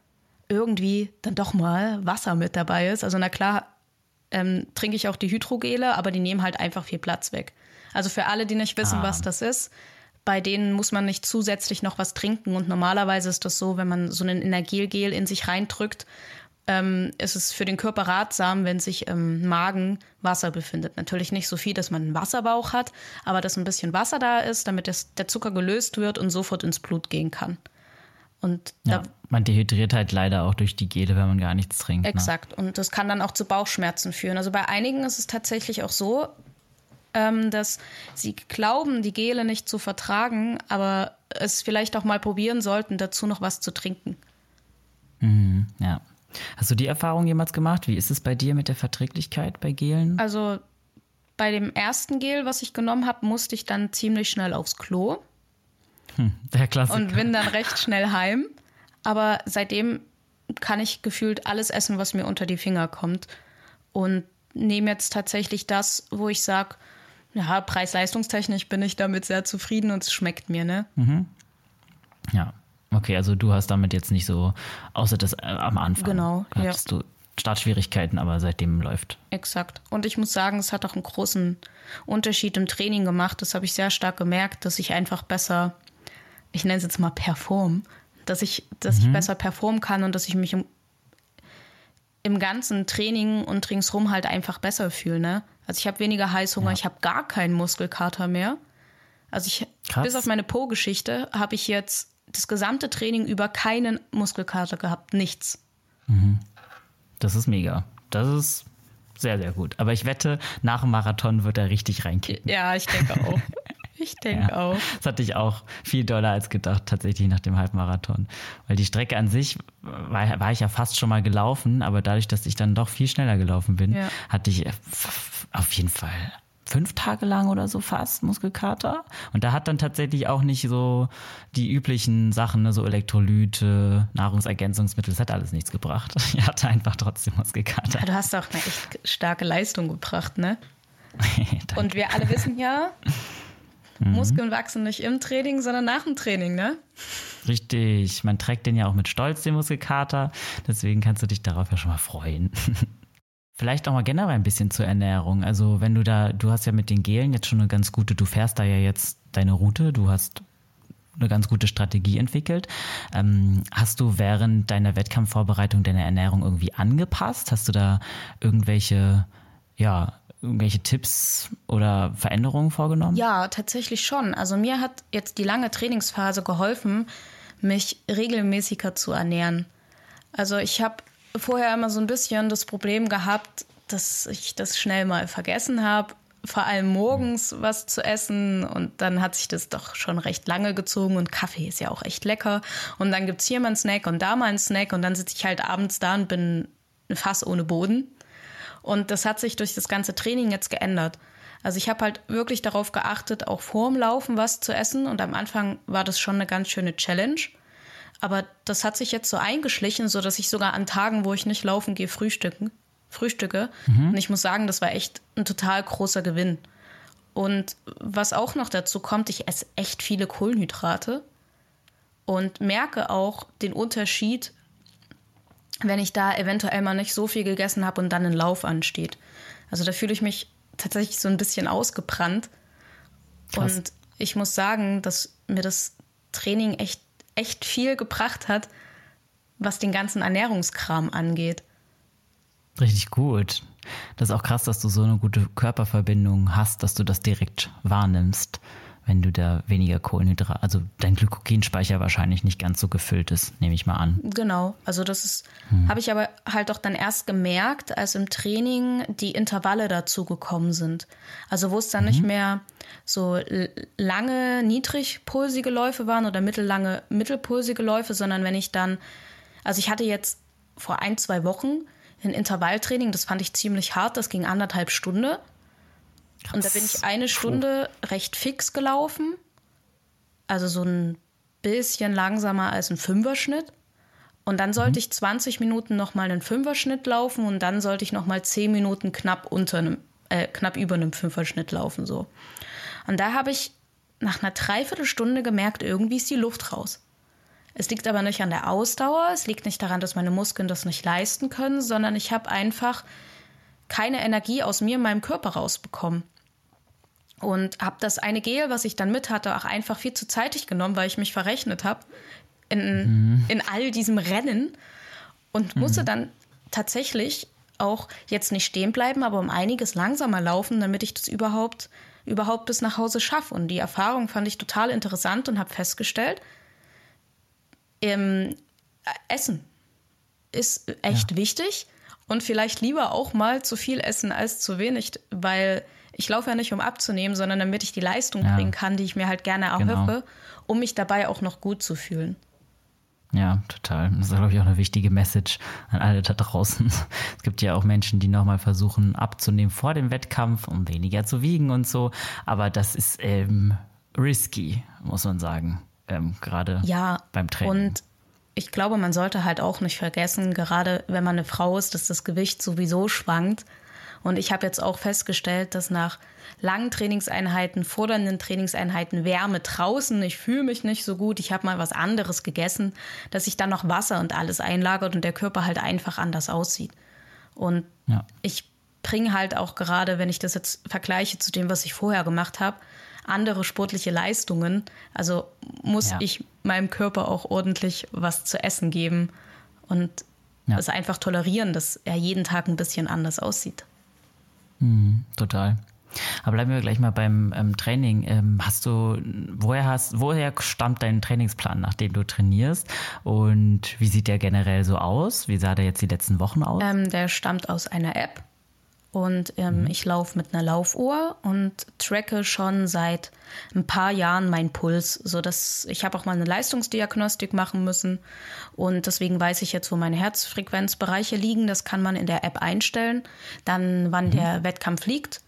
irgendwie dann doch mal Wasser mit dabei ist. Also na klar, ähm, trinke ich auch die Hydrogele, aber die nehmen halt einfach viel Platz weg. Also für alle, die nicht wissen, ah. was das ist, bei denen muss man nicht zusätzlich noch was trinken. Und normalerweise ist das so, wenn man so ein Energiegel in sich reindrückt, ähm, ist es für den Körper ratsam, wenn sich im Magen Wasser befindet. Natürlich nicht so viel, dass man einen Wasserbauch hat, aber dass ein bisschen Wasser da ist, damit das, der Zucker gelöst wird und sofort ins Blut gehen kann. Und ja, man dehydriert halt leider auch durch die Gele, wenn man gar nichts trinkt. Ne? Exakt. Ne? Und das kann dann auch zu Bauchschmerzen führen. Also bei einigen ist es tatsächlich auch so, ähm, dass sie glauben, die Gele nicht zu vertragen, aber es vielleicht auch mal probieren sollten, dazu noch was zu trinken. Mhm, ja. Hast du die Erfahrung jemals gemacht? Wie ist es bei dir mit der Verträglichkeit bei Gelen? Also bei dem ersten Gel, was ich genommen habe, musste ich dann ziemlich schnell aufs Klo. Hm, der Klassiker. Und bin dann recht schnell heim. Aber seitdem kann ich gefühlt alles essen, was mir unter die Finger kommt. Und nehme jetzt tatsächlich das, wo ich sage, ja, preis-leistungstechnisch bin ich damit sehr zufrieden und es schmeckt mir, ne? Mhm. Ja, okay, also du hast damit jetzt nicht so, außer das äh, am Anfang. Genau, hattest ja. du Startschwierigkeiten, aber seitdem läuft. Exakt. Und ich muss sagen, es hat auch einen großen Unterschied im Training gemacht. Das habe ich sehr stark gemerkt, dass ich einfach besser ich nenne es jetzt mal perform, dass ich, dass mhm. ich besser performen kann und dass ich mich im, im ganzen Training und ringsrum halt einfach besser fühle. Ne? Also ich habe weniger Heißhunger, ja. ich habe gar keinen Muskelkater mehr. Also ich, Krass. bis auf meine Po-Geschichte, habe ich jetzt das gesamte Training über keinen Muskelkater gehabt, nichts. Mhm. Das ist mega. Das ist sehr, sehr gut. Aber ich wette, nach dem Marathon wird er richtig reinkicken. Ja, ich denke auch. Ich denke ja, auch. Das hatte ich auch viel doller als gedacht, tatsächlich nach dem Halbmarathon. Weil die Strecke an sich war, war ich ja fast schon mal gelaufen, aber dadurch, dass ich dann doch viel schneller gelaufen bin, ja. hatte ich auf jeden Fall fünf Tage lang oder so fast Muskelkater. Und da hat dann tatsächlich auch nicht so die üblichen Sachen, ne, so Elektrolyte, Nahrungsergänzungsmittel, das hat alles nichts gebracht. Ich hatte einfach trotzdem Muskelkater. Ja, du hast auch eine echt starke Leistung gebracht, ne? Und wir alle wissen ja, Mhm. Muskeln wachsen nicht im Training, sondern nach dem Training, ne? Richtig. Man trägt den ja auch mit Stolz, den Muskelkater. Deswegen kannst du dich darauf ja schon mal freuen. Vielleicht auch mal generell ein bisschen zur Ernährung. Also, wenn du da, du hast ja mit den Gelen jetzt schon eine ganz gute, du fährst da ja jetzt deine Route, du hast eine ganz gute Strategie entwickelt. Ähm, hast du während deiner Wettkampfvorbereitung deine Ernährung irgendwie angepasst? Hast du da irgendwelche, ja, irgendwelche Tipps oder Veränderungen vorgenommen? Ja, tatsächlich schon. Also mir hat jetzt die lange Trainingsphase geholfen, mich regelmäßiger zu ernähren. Also ich habe vorher immer so ein bisschen das Problem gehabt, dass ich das schnell mal vergessen habe. vor allem morgens was zu essen und dann hat sich das doch schon recht lange gezogen und Kaffee ist ja auch echt lecker und dann gibt es hier mal einen Snack und da mal einen Snack und dann sitze ich halt abends da und bin ein Fass ohne Boden und das hat sich durch das ganze Training jetzt geändert. Also ich habe halt wirklich darauf geachtet, auch vorm Laufen was zu essen und am Anfang war das schon eine ganz schöne Challenge. Aber das hat sich jetzt so eingeschlichen, so dass ich sogar an Tagen, wo ich nicht laufen gehe, frühstücken, frühstücke. Mhm. Und ich muss sagen, das war echt ein total großer Gewinn. Und was auch noch dazu kommt, ich esse echt viele Kohlenhydrate und merke auch den Unterschied, wenn ich da eventuell mal nicht so viel gegessen habe und dann ein Lauf ansteht. Also da fühle ich mich tatsächlich so ein bisschen ausgebrannt. Krass. Und ich muss sagen, dass mir das Training echt, echt viel gebracht hat, was den ganzen Ernährungskram angeht. Richtig gut. Das ist auch krass, dass du so eine gute Körperverbindung hast, dass du das direkt wahrnimmst wenn du da weniger Kohlenhydrate, also dein Glykogenspeicher wahrscheinlich nicht ganz so gefüllt ist, nehme ich mal an. Genau, also das ist, hm. habe ich aber halt auch dann erst gemerkt, als im Training die Intervalle dazu gekommen sind. Also wo es dann mhm. nicht mehr so lange niedrigpulsige Läufe waren oder mittellange mittelpulsige Läufe, sondern wenn ich dann, also ich hatte jetzt vor ein, zwei Wochen ein Intervalltraining, das fand ich ziemlich hart, das ging anderthalb Stunden. Und da bin ich eine Stunde recht fix gelaufen. Also so ein bisschen langsamer als ein Fünferschnitt. Und dann sollte mhm. ich 20 Minuten nochmal einen Fünferschnitt laufen und dann sollte ich nochmal 10 Minuten knapp unter einem, äh, knapp über einem Fünferschnitt laufen. So. Und da habe ich nach einer Dreiviertelstunde gemerkt, irgendwie ist die Luft raus. Es liegt aber nicht an der Ausdauer, es liegt nicht daran, dass meine Muskeln das nicht leisten können, sondern ich habe einfach keine Energie aus mir, meinem Körper rausbekommen. Und habe das eine Gel, was ich dann mit hatte, auch einfach viel zu zeitig genommen, weil ich mich verrechnet habe in, mhm. in all diesem Rennen und mhm. musste dann tatsächlich auch jetzt nicht stehen bleiben, aber um einiges langsamer laufen, damit ich das überhaupt überhaupt bis nach Hause schaffe. Und die Erfahrung fand ich total interessant und habe festgestellt, ähm, Essen ist echt ja. wichtig und vielleicht lieber auch mal zu viel essen als zu wenig, weil ich laufe ja nicht, um abzunehmen, sondern damit ich die Leistung ja. bringen kann, die ich mir halt gerne erhoffe, genau. um mich dabei auch noch gut zu fühlen. Ja, total. Das ist, glaube ich, auch eine wichtige Message an alle da draußen. Es gibt ja auch Menschen, die nochmal versuchen abzunehmen vor dem Wettkampf, um weniger zu wiegen und so. Aber das ist ähm, risky, muss man sagen. Ähm, gerade ja, beim Training. Und ich glaube, man sollte halt auch nicht vergessen, gerade wenn man eine Frau ist, dass das Gewicht sowieso schwankt. Und ich habe jetzt auch festgestellt, dass nach langen Trainingseinheiten, fordernden Trainingseinheiten, Wärme draußen, ich fühle mich nicht so gut, ich habe mal was anderes gegessen, dass sich dann noch Wasser und alles einlagert und der Körper halt einfach anders aussieht. Und ja. ich bringe halt auch gerade, wenn ich das jetzt vergleiche zu dem, was ich vorher gemacht habe, andere sportliche Leistungen. Also muss ja. ich meinem Körper auch ordentlich was zu essen geben und ja. es einfach tolerieren, dass er jeden Tag ein bisschen anders aussieht. Mhm, total. Aber bleiben wir gleich mal beim ähm, Training. Ähm, hast du, woher hast, woher stammt dein Trainingsplan, nachdem du trainierst? Und wie sieht der generell so aus? Wie sah der jetzt die letzten Wochen aus? Ähm, der stammt aus einer App. Und ähm, mhm. ich laufe mit einer Laufuhr und tracke schon seit ein paar Jahren meinen Puls, so dass ich habe auch mal eine Leistungsdiagnostik machen müssen und deswegen weiß ich jetzt, wo meine Herzfrequenzbereiche liegen. Das kann man in der App einstellen, dann wann mhm. der Wettkampf liegt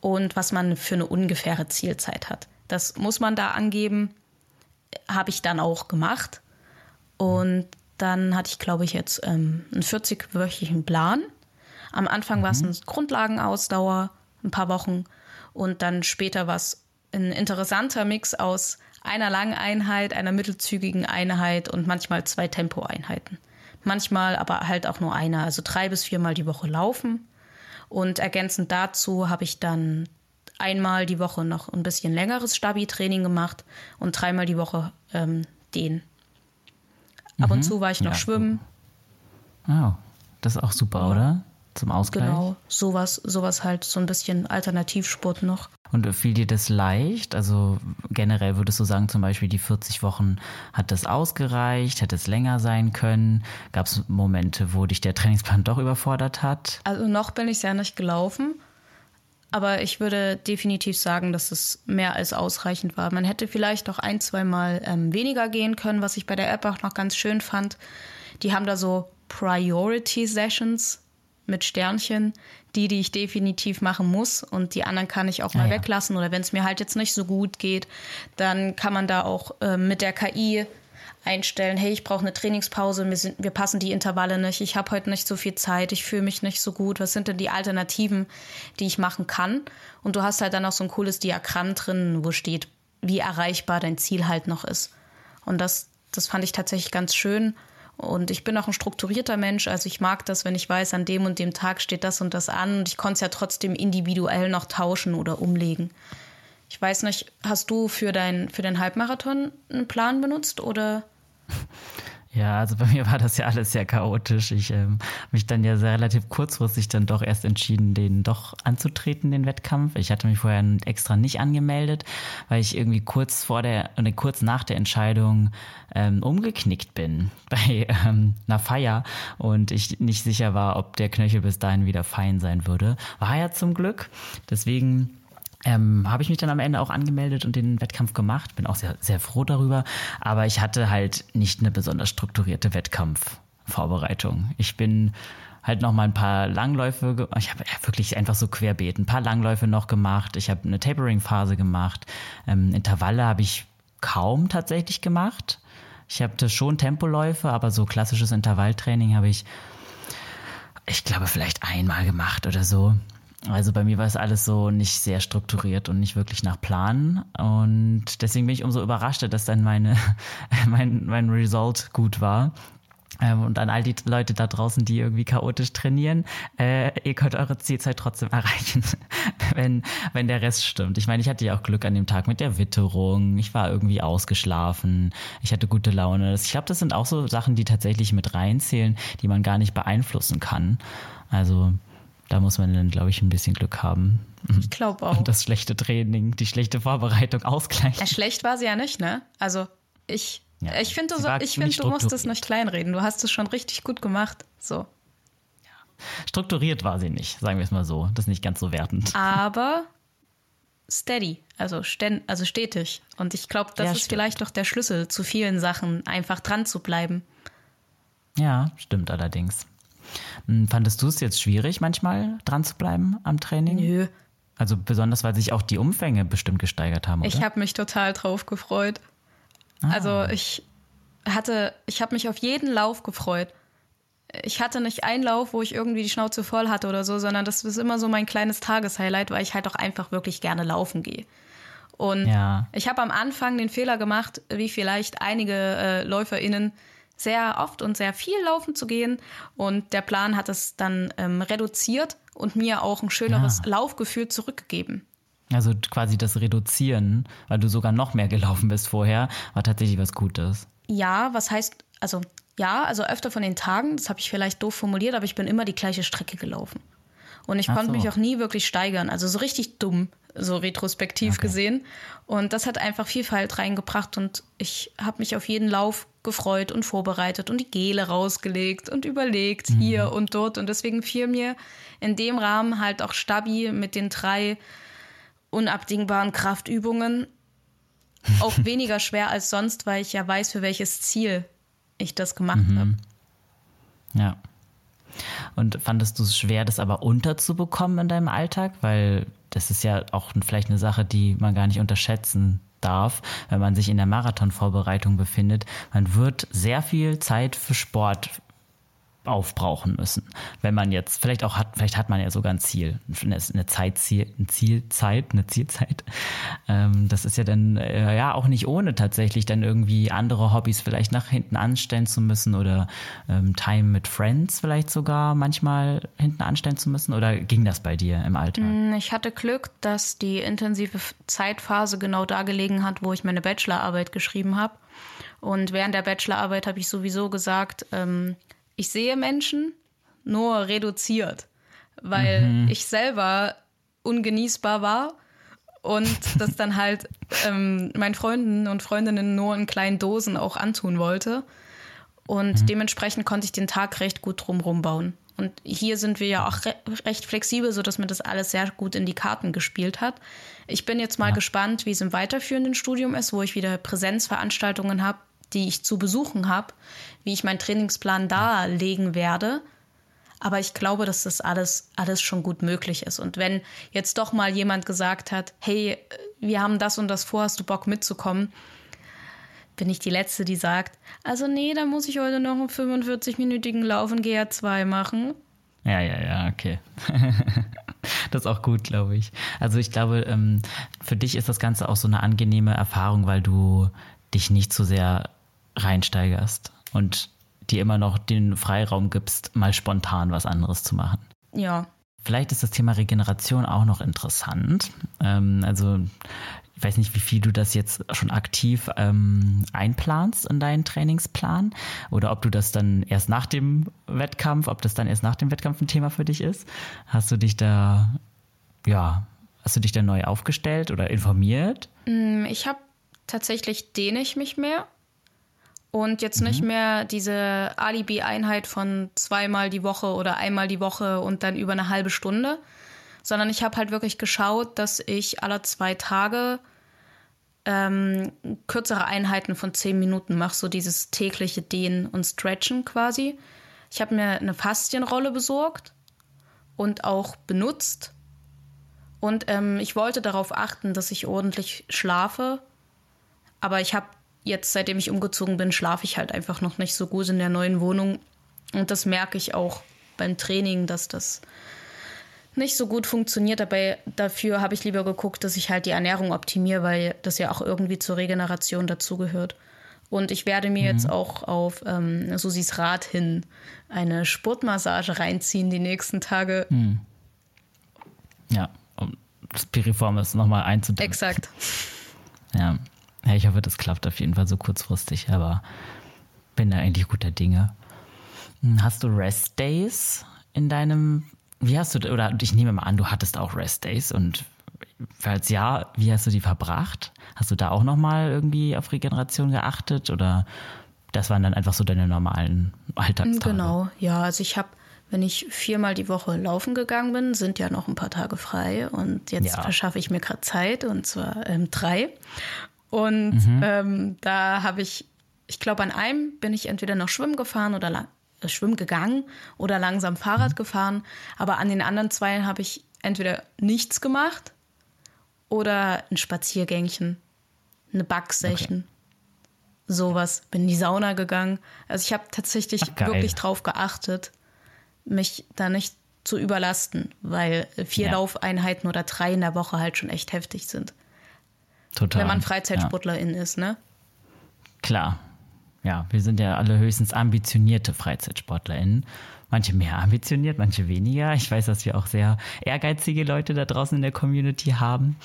und was man für eine ungefähre Zielzeit hat. Das muss man da angeben, habe ich dann auch gemacht und dann hatte ich, glaube ich, jetzt ähm, einen 40-wöchigen Plan am Anfang mhm. war es eine Grundlagenausdauer, ein paar Wochen. Und dann später war es ein interessanter Mix aus einer langen Einheit, einer mittelzügigen Einheit und manchmal zwei Tempoeinheiten. Manchmal aber halt auch nur einer, also drei bis viermal die Woche laufen. Und ergänzend dazu habe ich dann einmal die Woche noch ein bisschen längeres Stabi-Training gemacht und dreimal die Woche ähm, den. Ab mhm. und zu war ich noch ja. schwimmen. Oh, das ist auch super, ja. oder? Zum Ausgleich? Genau, sowas, sowas halt, so ein bisschen Alternativsport noch. Und fiel dir das leicht? Also generell würdest du sagen, zum Beispiel die 40 Wochen hat das ausgereicht, hätte es länger sein können? Gab es Momente, wo dich der Trainingsplan doch überfordert hat? Also noch bin ich ja nicht gelaufen, aber ich würde definitiv sagen, dass es mehr als ausreichend war. Man hätte vielleicht auch ein, zwei Mal ähm, weniger gehen können, was ich bei der App auch noch ganz schön fand. Die haben da so Priority Sessions mit Sternchen, die, die ich definitiv machen muss und die anderen kann ich auch mal ah, ja. weglassen oder wenn es mir halt jetzt nicht so gut geht, dann kann man da auch äh, mit der KI einstellen, hey, ich brauche eine Trainingspause, wir, sind, wir passen die Intervalle nicht, ich habe heute nicht so viel Zeit, ich fühle mich nicht so gut, was sind denn die Alternativen, die ich machen kann? Und du hast halt dann auch so ein cooles Diagramm drin, wo steht, wie erreichbar dein Ziel halt noch ist. Und das, das fand ich tatsächlich ganz schön. Und ich bin auch ein strukturierter Mensch, also ich mag das, wenn ich weiß, an dem und dem Tag steht das und das an und ich konnte es ja trotzdem individuell noch tauschen oder umlegen. Ich weiß nicht, hast du für, dein, für den Halbmarathon einen Plan benutzt oder? Ja, also bei mir war das ja alles sehr chaotisch. Ich ähm, mich dann ja sehr relativ kurzfristig dann doch erst entschieden, den doch anzutreten, den Wettkampf. Ich hatte mich vorher extra nicht angemeldet, weil ich irgendwie kurz vor der und kurz nach der Entscheidung ähm, umgeknickt bin bei ähm, einer Feier und ich nicht sicher war, ob der Knöchel bis dahin wieder fein sein würde. War ja zum Glück. Deswegen ähm, habe ich mich dann am Ende auch angemeldet und den Wettkampf gemacht. Bin auch sehr, sehr froh darüber. Aber ich hatte halt nicht eine besonders strukturierte Wettkampfvorbereitung. Ich bin halt noch mal ein paar Langläufe, ich habe wirklich einfach so querbeet, ein paar Langläufe noch gemacht. Ich habe eine Tapering-Phase gemacht. Ähm, Intervalle habe ich kaum tatsächlich gemacht. Ich hatte schon Tempoläufe, aber so klassisches Intervalltraining habe ich, ich glaube, vielleicht einmal gemacht oder so. Also bei mir war es alles so nicht sehr strukturiert und nicht wirklich nach Plan. Und deswegen bin ich umso überraschter, dass dann meine, mein, mein Result gut war. Ähm, und an all die Leute da draußen, die irgendwie chaotisch trainieren, äh, ihr könnt eure Zielzeit trotzdem erreichen, wenn, wenn der Rest stimmt. Ich meine, ich hatte ja auch Glück an dem Tag mit der Witterung. Ich war irgendwie ausgeschlafen. Ich hatte gute Laune. Ich glaube, das sind auch so Sachen, die tatsächlich mit reinzählen, die man gar nicht beeinflussen kann. Also da muss man dann, glaube ich, ein bisschen Glück haben. Ich glaube auch. Und das schlechte Training, die schlechte Vorbereitung ausgleichen. Ja, schlecht war sie ja nicht, ne? Also ich, ja, ich finde, du, so, find, du musst es nicht kleinreden. Du hast es schon richtig gut gemacht. So. Ja. Strukturiert war sie nicht, sagen wir es mal so. Das ist nicht ganz so wertend. Aber steady, also, sten also stetig. Und ich glaube, das ja, ist stimmt. vielleicht doch der Schlüssel zu vielen Sachen, einfach dran zu bleiben. Ja, stimmt allerdings. Hm, fandest du es jetzt schwierig, manchmal dran zu bleiben am Training? Nö. Also besonders, weil sich auch die Umfänge bestimmt gesteigert haben. Oder? Ich habe mich total drauf gefreut. Ah. Also ich hatte, ich habe mich auf jeden Lauf gefreut. Ich hatte nicht einen Lauf, wo ich irgendwie die Schnauze voll hatte oder so, sondern das ist immer so mein kleines Tageshighlight, weil ich halt auch einfach wirklich gerne laufen gehe. Und ja. ich habe am Anfang den Fehler gemacht, wie vielleicht einige äh, LäuferInnen, sehr oft und sehr viel laufen zu gehen. Und der Plan hat es dann ähm, reduziert und mir auch ein schöneres ja. Laufgefühl zurückgegeben. Also quasi das Reduzieren, weil du sogar noch mehr gelaufen bist vorher, war tatsächlich was Gutes. Ja, was heißt, also ja, also öfter von den Tagen, das habe ich vielleicht doof formuliert, aber ich bin immer die gleiche Strecke gelaufen. Und ich konnte so. mich auch nie wirklich steigern. Also so richtig dumm, so retrospektiv okay. gesehen. Und das hat einfach Vielfalt reingebracht und ich habe mich auf jeden Lauf gefreut und vorbereitet und die Gele rausgelegt und überlegt mhm. hier und dort. Und deswegen fiel mir in dem Rahmen halt auch Stabi mit den drei unabdingbaren Kraftübungen auch weniger schwer als sonst, weil ich ja weiß, für welches Ziel ich das gemacht mhm. habe. Ja. Und fandest du es schwer, das aber unterzubekommen in deinem Alltag? Weil das ist ja auch vielleicht eine Sache, die man gar nicht unterschätzen darf, wenn man sich in der Marathonvorbereitung befindet. Man wird sehr viel Zeit für Sport aufbrauchen müssen. Wenn man jetzt, vielleicht auch hat, vielleicht hat man ja sogar ein Ziel, eine Zeitziel, ein Zielzeit, eine Zielzeit. Ähm, das ist ja dann äh, ja auch nicht ohne tatsächlich dann irgendwie andere Hobbys vielleicht nach hinten anstellen zu müssen oder ähm, Time mit Friends vielleicht sogar manchmal hinten anstellen zu müssen. Oder ging das bei dir im Alltag? Mm, ich hatte Glück, dass die intensive Zeitphase genau da gelegen hat, wo ich meine Bachelorarbeit geschrieben habe. Und während der Bachelorarbeit habe ich sowieso gesagt, ähm, ich sehe Menschen nur reduziert, weil mhm. ich selber ungenießbar war und das dann halt ähm, meinen Freunden und Freundinnen nur in kleinen Dosen auch antun wollte. Und mhm. dementsprechend konnte ich den Tag recht gut drumherum bauen. Und hier sind wir ja auch re recht flexibel, sodass mir das alles sehr gut in die Karten gespielt hat. Ich bin jetzt mal ja. gespannt, wie es im weiterführenden Studium ist, wo ich wieder Präsenzveranstaltungen habe, die ich zu besuchen habe, wie ich meinen Trainingsplan darlegen werde. Aber ich glaube, dass das alles, alles schon gut möglich ist. Und wenn jetzt doch mal jemand gesagt hat, hey, wir haben das und das vor, hast du Bock mitzukommen, bin ich die Letzte, die sagt, also nee, da muss ich heute noch einen 45-minütigen Lauf in GR2 machen. Ja, ja, ja, okay. das ist auch gut, glaube ich. Also ich glaube, ähm, für dich ist das Ganze auch so eine angenehme Erfahrung, weil du dich nicht zu so sehr reinsteigerst und dir immer noch den Freiraum gibst, mal spontan was anderes zu machen. Ja. Vielleicht ist das Thema Regeneration auch noch interessant. Ähm, also ich weiß nicht, wie viel du das jetzt schon aktiv ähm, einplanst in deinen Trainingsplan oder ob du das dann erst nach dem Wettkampf, ob das dann erst nach dem Wettkampf ein Thema für dich ist. Hast du dich da, ja, hast du dich da neu aufgestellt oder informiert? Mm, ich habe tatsächlich dehne ich mich mehr und jetzt nicht mhm. mehr diese Alibi-Einheit von zweimal die Woche oder einmal die Woche und dann über eine halbe Stunde, sondern ich habe halt wirklich geschaut, dass ich alle zwei Tage ähm, kürzere Einheiten von zehn Minuten mache, so dieses tägliche Dehnen und Stretchen quasi. Ich habe mir eine Faszienrolle besorgt und auch benutzt. Und ähm, ich wollte darauf achten, dass ich ordentlich schlafe. Aber ich habe jetzt, seitdem ich umgezogen bin, schlafe ich halt einfach noch nicht so gut in der neuen Wohnung. Und das merke ich auch beim Training, dass das nicht so gut funktioniert. Dabei dafür habe ich lieber geguckt, dass ich halt die Ernährung optimiere, weil das ja auch irgendwie zur Regeneration dazugehört. Und ich werde mir mhm. jetzt auch auf ähm, Susis Rat hin eine Sportmassage reinziehen die nächsten Tage. Mhm. Ja, um das Piriformis nochmal einzudämmen. Exakt. Ja. Ja, ich hoffe, das klappt auf jeden Fall so kurzfristig, aber bin da eigentlich guter Dinge. Hast du Rest Days in deinem wie hast du, oder ich nehme mal an, du hattest auch Rest Days und falls ja, wie hast du die verbracht? Hast du da auch nochmal irgendwie auf Regeneration geachtet oder das waren dann einfach so deine normalen Alltagstage? Genau, ja, also ich habe, wenn ich viermal die Woche laufen gegangen bin, sind ja noch ein paar Tage frei und jetzt ja. verschaffe ich mir gerade Zeit und zwar ähm, drei. Und mhm. ähm, da habe ich, ich glaube, an einem bin ich entweder noch schwimmen gefahren oder schwimmen gegangen oder langsam Fahrrad mhm. gefahren. Aber an den anderen zwei habe ich entweder nichts gemacht oder ein Spaziergängchen, eine Backsession. Okay. Sowas. Bin in die Sauna gegangen. Also ich habe tatsächlich Ach, wirklich drauf geachtet, mich da nicht zu überlasten, weil vier ja. Laufeinheiten oder drei in der Woche halt schon echt heftig sind. Total. Wenn man Freizeitsportlerin ja. ist, ne? Klar, ja, wir sind ja alle höchstens ambitionierte FreizeitsportlerInnen. Manche mehr ambitioniert, manche weniger. Ich weiß, dass wir auch sehr ehrgeizige Leute da draußen in der Community haben.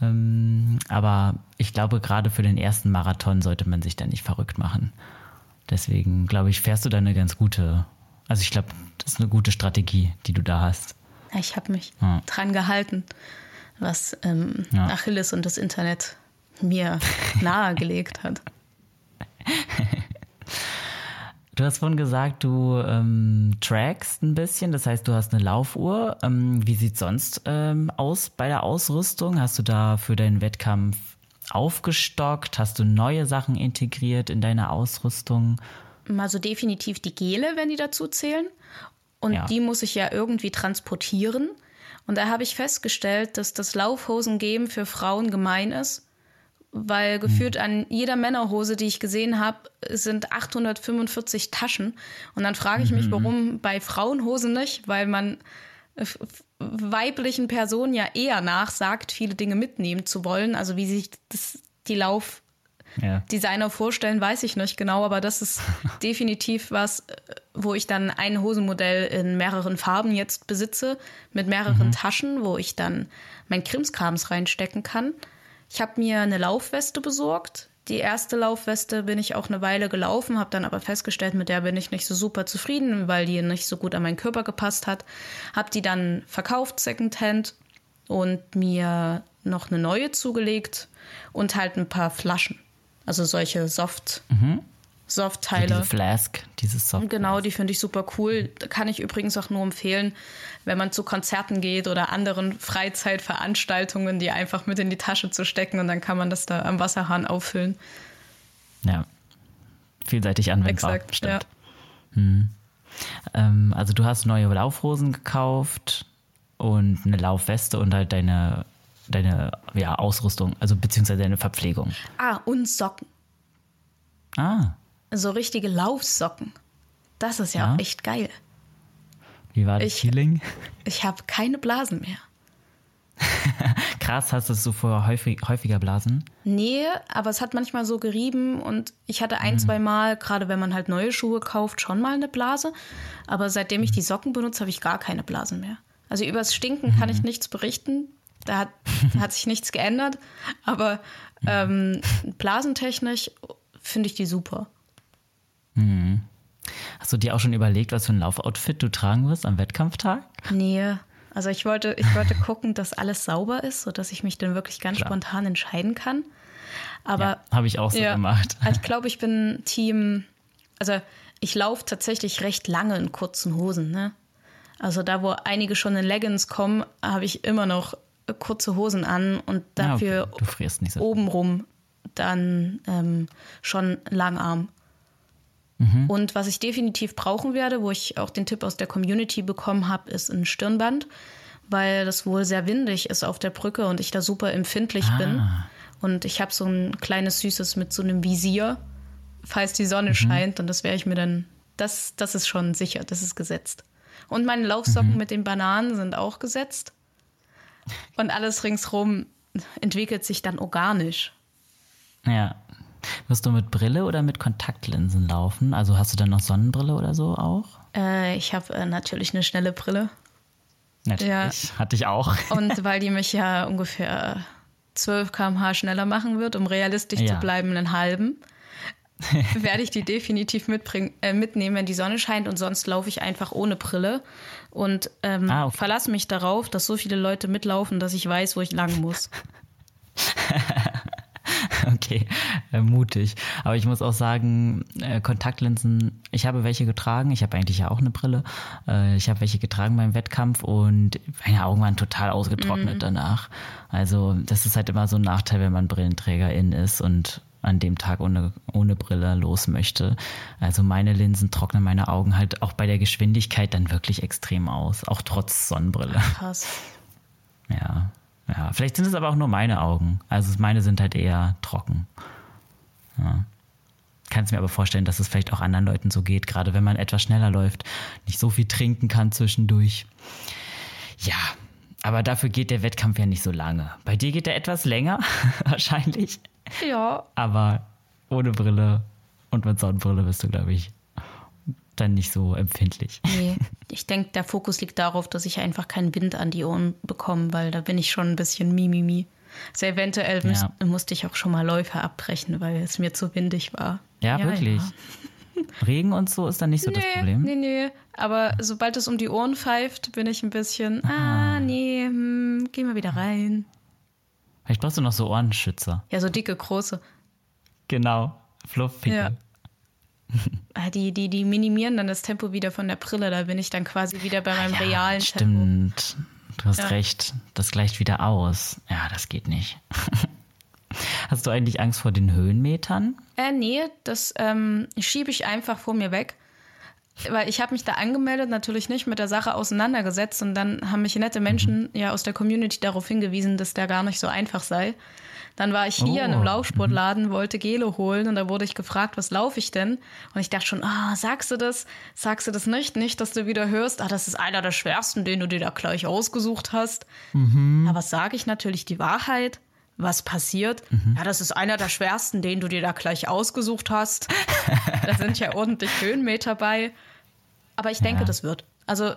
Ähm, aber ich glaube, gerade für den ersten Marathon sollte man sich da nicht verrückt machen. Deswegen, glaube ich, fährst du da eine ganz gute, also ich glaube, das ist eine gute Strategie, die du da hast. Ich habe mich ja. dran gehalten, was ähm, ja. Achilles und das Internet mir nahegelegt hat. Du hast vorhin gesagt, du ähm, trackst ein bisschen, das heißt, du hast eine Laufuhr. Ähm, wie sieht sonst ähm, aus bei der Ausrüstung? Hast du da für deinen Wettkampf aufgestockt? Hast du neue Sachen integriert in deine Ausrüstung? Also definitiv die Gele, wenn die dazu zählen. Und ja. die muss ich ja irgendwie transportieren. Und da habe ich festgestellt, dass das Laufhosengeben für Frauen gemein ist weil gefühlt hm. an jeder Männerhose, die ich gesehen habe, sind 845 Taschen. Und dann frage ich mich, mhm. warum bei Frauenhosen nicht, weil man weiblichen Personen ja eher nachsagt, viele Dinge mitnehmen zu wollen. Also wie sich das, die Laufdesigner ja. vorstellen, weiß ich nicht genau, aber das ist definitiv was, wo ich dann ein Hosenmodell in mehreren Farben jetzt besitze, mit mehreren mhm. Taschen, wo ich dann mein Krimskrams reinstecken kann. Ich habe mir eine Laufweste besorgt. Die erste Laufweste bin ich auch eine Weile gelaufen, habe dann aber festgestellt, mit der bin ich nicht so super zufrieden, weil die nicht so gut an meinen Körper gepasst hat. Habe die dann verkauft, Secondhand, und mir noch eine neue zugelegt und halt ein paar Flaschen. Also solche Soft. Mhm. Softteile. So diese Flask, dieses Soft. Genau, die finde ich super cool. Kann ich übrigens auch nur empfehlen, wenn man zu Konzerten geht oder anderen Freizeitveranstaltungen, die einfach mit in die Tasche zu stecken und dann kann man das da am Wasserhahn auffüllen. Ja. Vielseitig anwendbar. Exakt, stimmt. ja. Hm. Ähm, also du hast neue Laufhosen gekauft und eine Laufweste und halt deine, deine ja, Ausrüstung, also beziehungsweise deine Verpflegung. Ah, und Socken. Ah, So richtige Laufsocken. Das ist ja, Ja. auch echt geil. wie war das Ich- Feeling? Ich habe keine Blasen mehr. Krass, hast du so vorher häufig, häufiger Blasen? Nee, aber es hat manchmal so gerieben und ich hatte ein, zwei Mal, gerade wenn man halt neue Schuhe kauft, schon mal eine Blase. Aber seitdem ich die Socken benutze, habe ich gar keine Blasen mehr. Also übers Stinken kann ich nichts berichten. Da hat, hat sich nichts geändert. Aber ähm, blasentechnisch finde ich die super. Hast du dir auch schon überlegt, was für ein Laufoutfit du tragen wirst am Wettkampftag? Nee. Also ich wollte, ich wollte gucken, dass alles sauber ist, sodass ich mich dann wirklich ganz Klar. spontan entscheiden kann. Aber ja, habe ich auch so Ja. gemacht. Ich glaube, ich bin Team. Also, ich laufe tatsächlich recht lange in kurzen Hosen. Ne? Also, da, wo einige schon in Leggings kommen, habe ich immer noch kurze Hosen an und okay. dafür frierst nicht so. obenrum dann ähm, schon Langarm. Mhm. Und was ich definitiv brauchen werde, wo ich auch den Tipp aus der Community bekommen habe, ist ein Stirnband, weil das wohl sehr windig ist auf der Brücke und ich da super empfindlich bin. Ah. Und ich habe so ein kleines Süßes mit so einem Visier, falls die Mhm. Sonne scheint. Und das werde ich mir dann, das, das ist schon sicher, das ist gesetzt. Und meine Laufsocken Mhm. mit den Bananen sind auch gesetzt. Und alles ringsrum entwickelt sich dann organisch. Ja. Wirst du mit Brille oder mit Kontaktlinsen laufen? Also hast du dann noch Sonnenbrille oder so auch? Äh, ich habe äh, natürlich eine schnelle Brille. Natürlich. Hatte ich auch. Und weil die mich ja ungefähr 12 km/h schneller machen wird, um realistisch Ja. zu bleiben, einen halben, werde ich die definitiv mitbringen, äh, mitnehmen, wenn die Sonne scheint. Und sonst laufe ich einfach ohne Brille und ähm, Ah, okay. verlasse mich darauf, dass so viele Leute mitlaufen, dass ich weiß, wo ich lang muss. Okay, äh, mutig. Aber ich muss auch sagen, äh, Kontaktlinsen, ich habe welche getragen. Ich habe eigentlich ja auch eine Brille. Äh, ich habe welche getragen beim Wettkampf und meine Augen waren total ausgetrocknet danach. Also das ist halt immer so ein Nachteil, wenn man Brillenträgerin ist und an dem Tag ohne, ohne Brille los möchte. Also meine Linsen trocknen meine Augen halt auch bei der Geschwindigkeit dann wirklich extrem aus, auch trotz Sonnenbrille. Krass. Ja, ja. Vielleicht sind es aber auch nur meine Augen. Also meine sind halt eher trocken. Ja. Kannst mir aber vorstellen, dass es vielleicht auch anderen Leuten so geht, gerade wenn man etwas schneller läuft, nicht so viel trinken kann zwischendurch. Ja, aber dafür geht der Wettkampf ja nicht so lange. Bei dir geht er etwas länger, wahrscheinlich. Ja, Aber ohne Brille und mit Sonnenbrille bist du, glaube ich, dann nicht so empfindlich. nee. Ich denke, der Fokus liegt darauf, dass ich einfach keinen Wind an die Ohren bekomme, weil da bin ich schon ein bisschen mimimi. Also eventuell Ja. musste ich auch schon mal Läufe abbrechen, weil es mir zu windig war. Ja, wirklich. Regen und so ist dann nicht so das Problem. Nee, nee. Aber sobald es um die Ohren pfeift, bin ich ein bisschen, ah, nee, hm, geh mal wieder rein. Vielleicht brauchst du noch so Ohrenschützer. Ja, so dicke, große. Genau. Fluffpickel. Ja. Ah, Die, die, die minimieren dann das Tempo wieder von der Brille. Da bin ich dann quasi wieder bei meinem realen Tempo. Stimmt. Du hast Ja. recht. Das gleicht wieder aus. Ja, das geht nicht. Hast du eigentlich Angst vor den Höhenmetern? Äh, nee, das ähm, schiebe ich einfach vor mir weg. Weil ich habe mich da angemeldet, natürlich nicht mit der Sache auseinandergesetzt und dann haben mich nette Menschen ja aus der Community darauf hingewiesen, dass der gar nicht so einfach sei. Dann war ich hier in einem Oh, Laufsportladen, wollte Gelo holen und da wurde ich gefragt, was laufe ich denn? Und ich dachte schon, ah, sagst du das? Sagst du das nicht? Nicht, dass du wieder hörst, ah, das ist einer der schwersten, den du dir da gleich ausgesucht hast. Ja, was sage ich natürlich? Die Wahrheit. Was passiert? Ja, das ist einer der schwersten, den du dir da gleich ausgesucht hast. da sind ja ordentlich Höhenmeter bei. Aber ich denke, Ja. das wird. Also,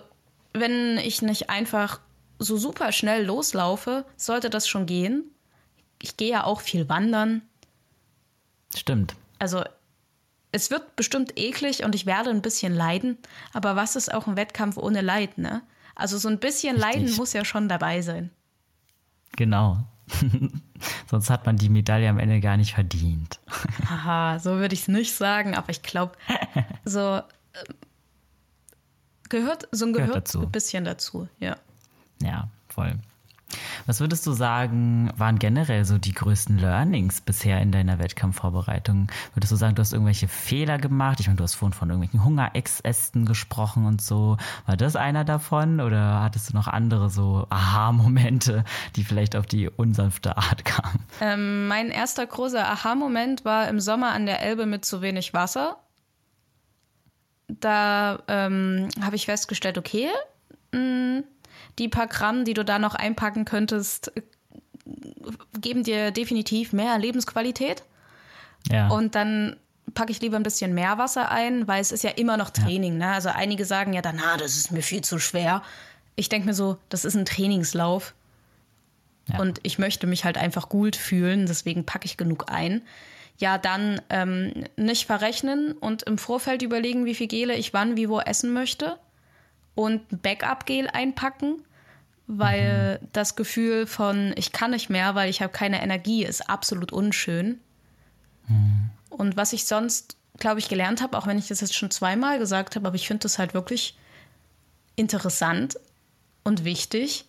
wenn ich nicht einfach so super schnell loslaufe, sollte das schon gehen. Ich gehe ja auch viel wandern. Stimmt. Also, es wird bestimmt eklig und ich werde ein bisschen leiden. Aber was ist auch ein Wettkampf ohne Leid, ne? Also, so ein bisschen Richtig. Leiden muss ja schon dabei sein. Genau. Sonst hat man die Medaille am Ende gar nicht verdient. Haha, so würde ich es nicht sagen, aber ich glaube, so gehört so ein gehört, dazu. ein bisschen dazu, ja. Ja, voll. Was würdest du sagen, waren generell so die größten Learnings bisher in deiner Wettkampfvorbereitung? Würdest du sagen, du hast irgendwelche Fehler gemacht? Ich meine, du hast vorhin von irgendwelchen Hungerexästen gesprochen und so. War das einer davon oder hattest du noch andere so Aha-Momente, die vielleicht auf die unsanfte Art kamen? Ähm, mein erster großer Aha-Moment war im Sommer an der Elbe mit zu wenig Wasser. Da ähm, habe ich festgestellt, okay, mh, mm, die paar Gramm, die du da noch einpacken könntest, geben dir definitiv mehr Lebensqualität. Ja. Und dann packe ich lieber ein bisschen mehr Wasser ein, weil es ist ja immer noch Training. Ja. Ne? Also einige sagen ja dann, na, das ist mir viel zu schwer. Ich denke mir so, das ist ein Trainingslauf. Ja. Und ich möchte mich halt einfach gut fühlen, deswegen packe ich genug ein. Ja, dann ähm, nicht verrechnen und im Vorfeld überlegen, wie viel Gele ich wann, wie, wo essen möchte und ein Backup-Gel einpacken, weil mhm. das Gefühl von ich kann nicht mehr, weil ich habe keine Energie, ist absolut unschön. Mhm. Und was ich sonst, glaube ich, gelernt habe, auch wenn ich das jetzt schon zweimal gesagt habe, aber ich finde das halt wirklich interessant und wichtig,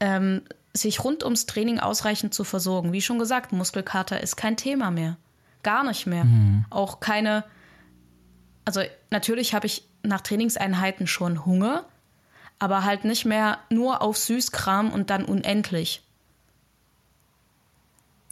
ähm, sich rund ums Training ausreichend zu versorgen. Wie schon gesagt, Muskelkater ist kein Thema mehr. Gar nicht mehr. Mhm. Auch keine. Also natürlich habe ich nach Trainingseinheiten schon Hunger, aber halt nicht mehr nur auf Süßkram und dann unendlich.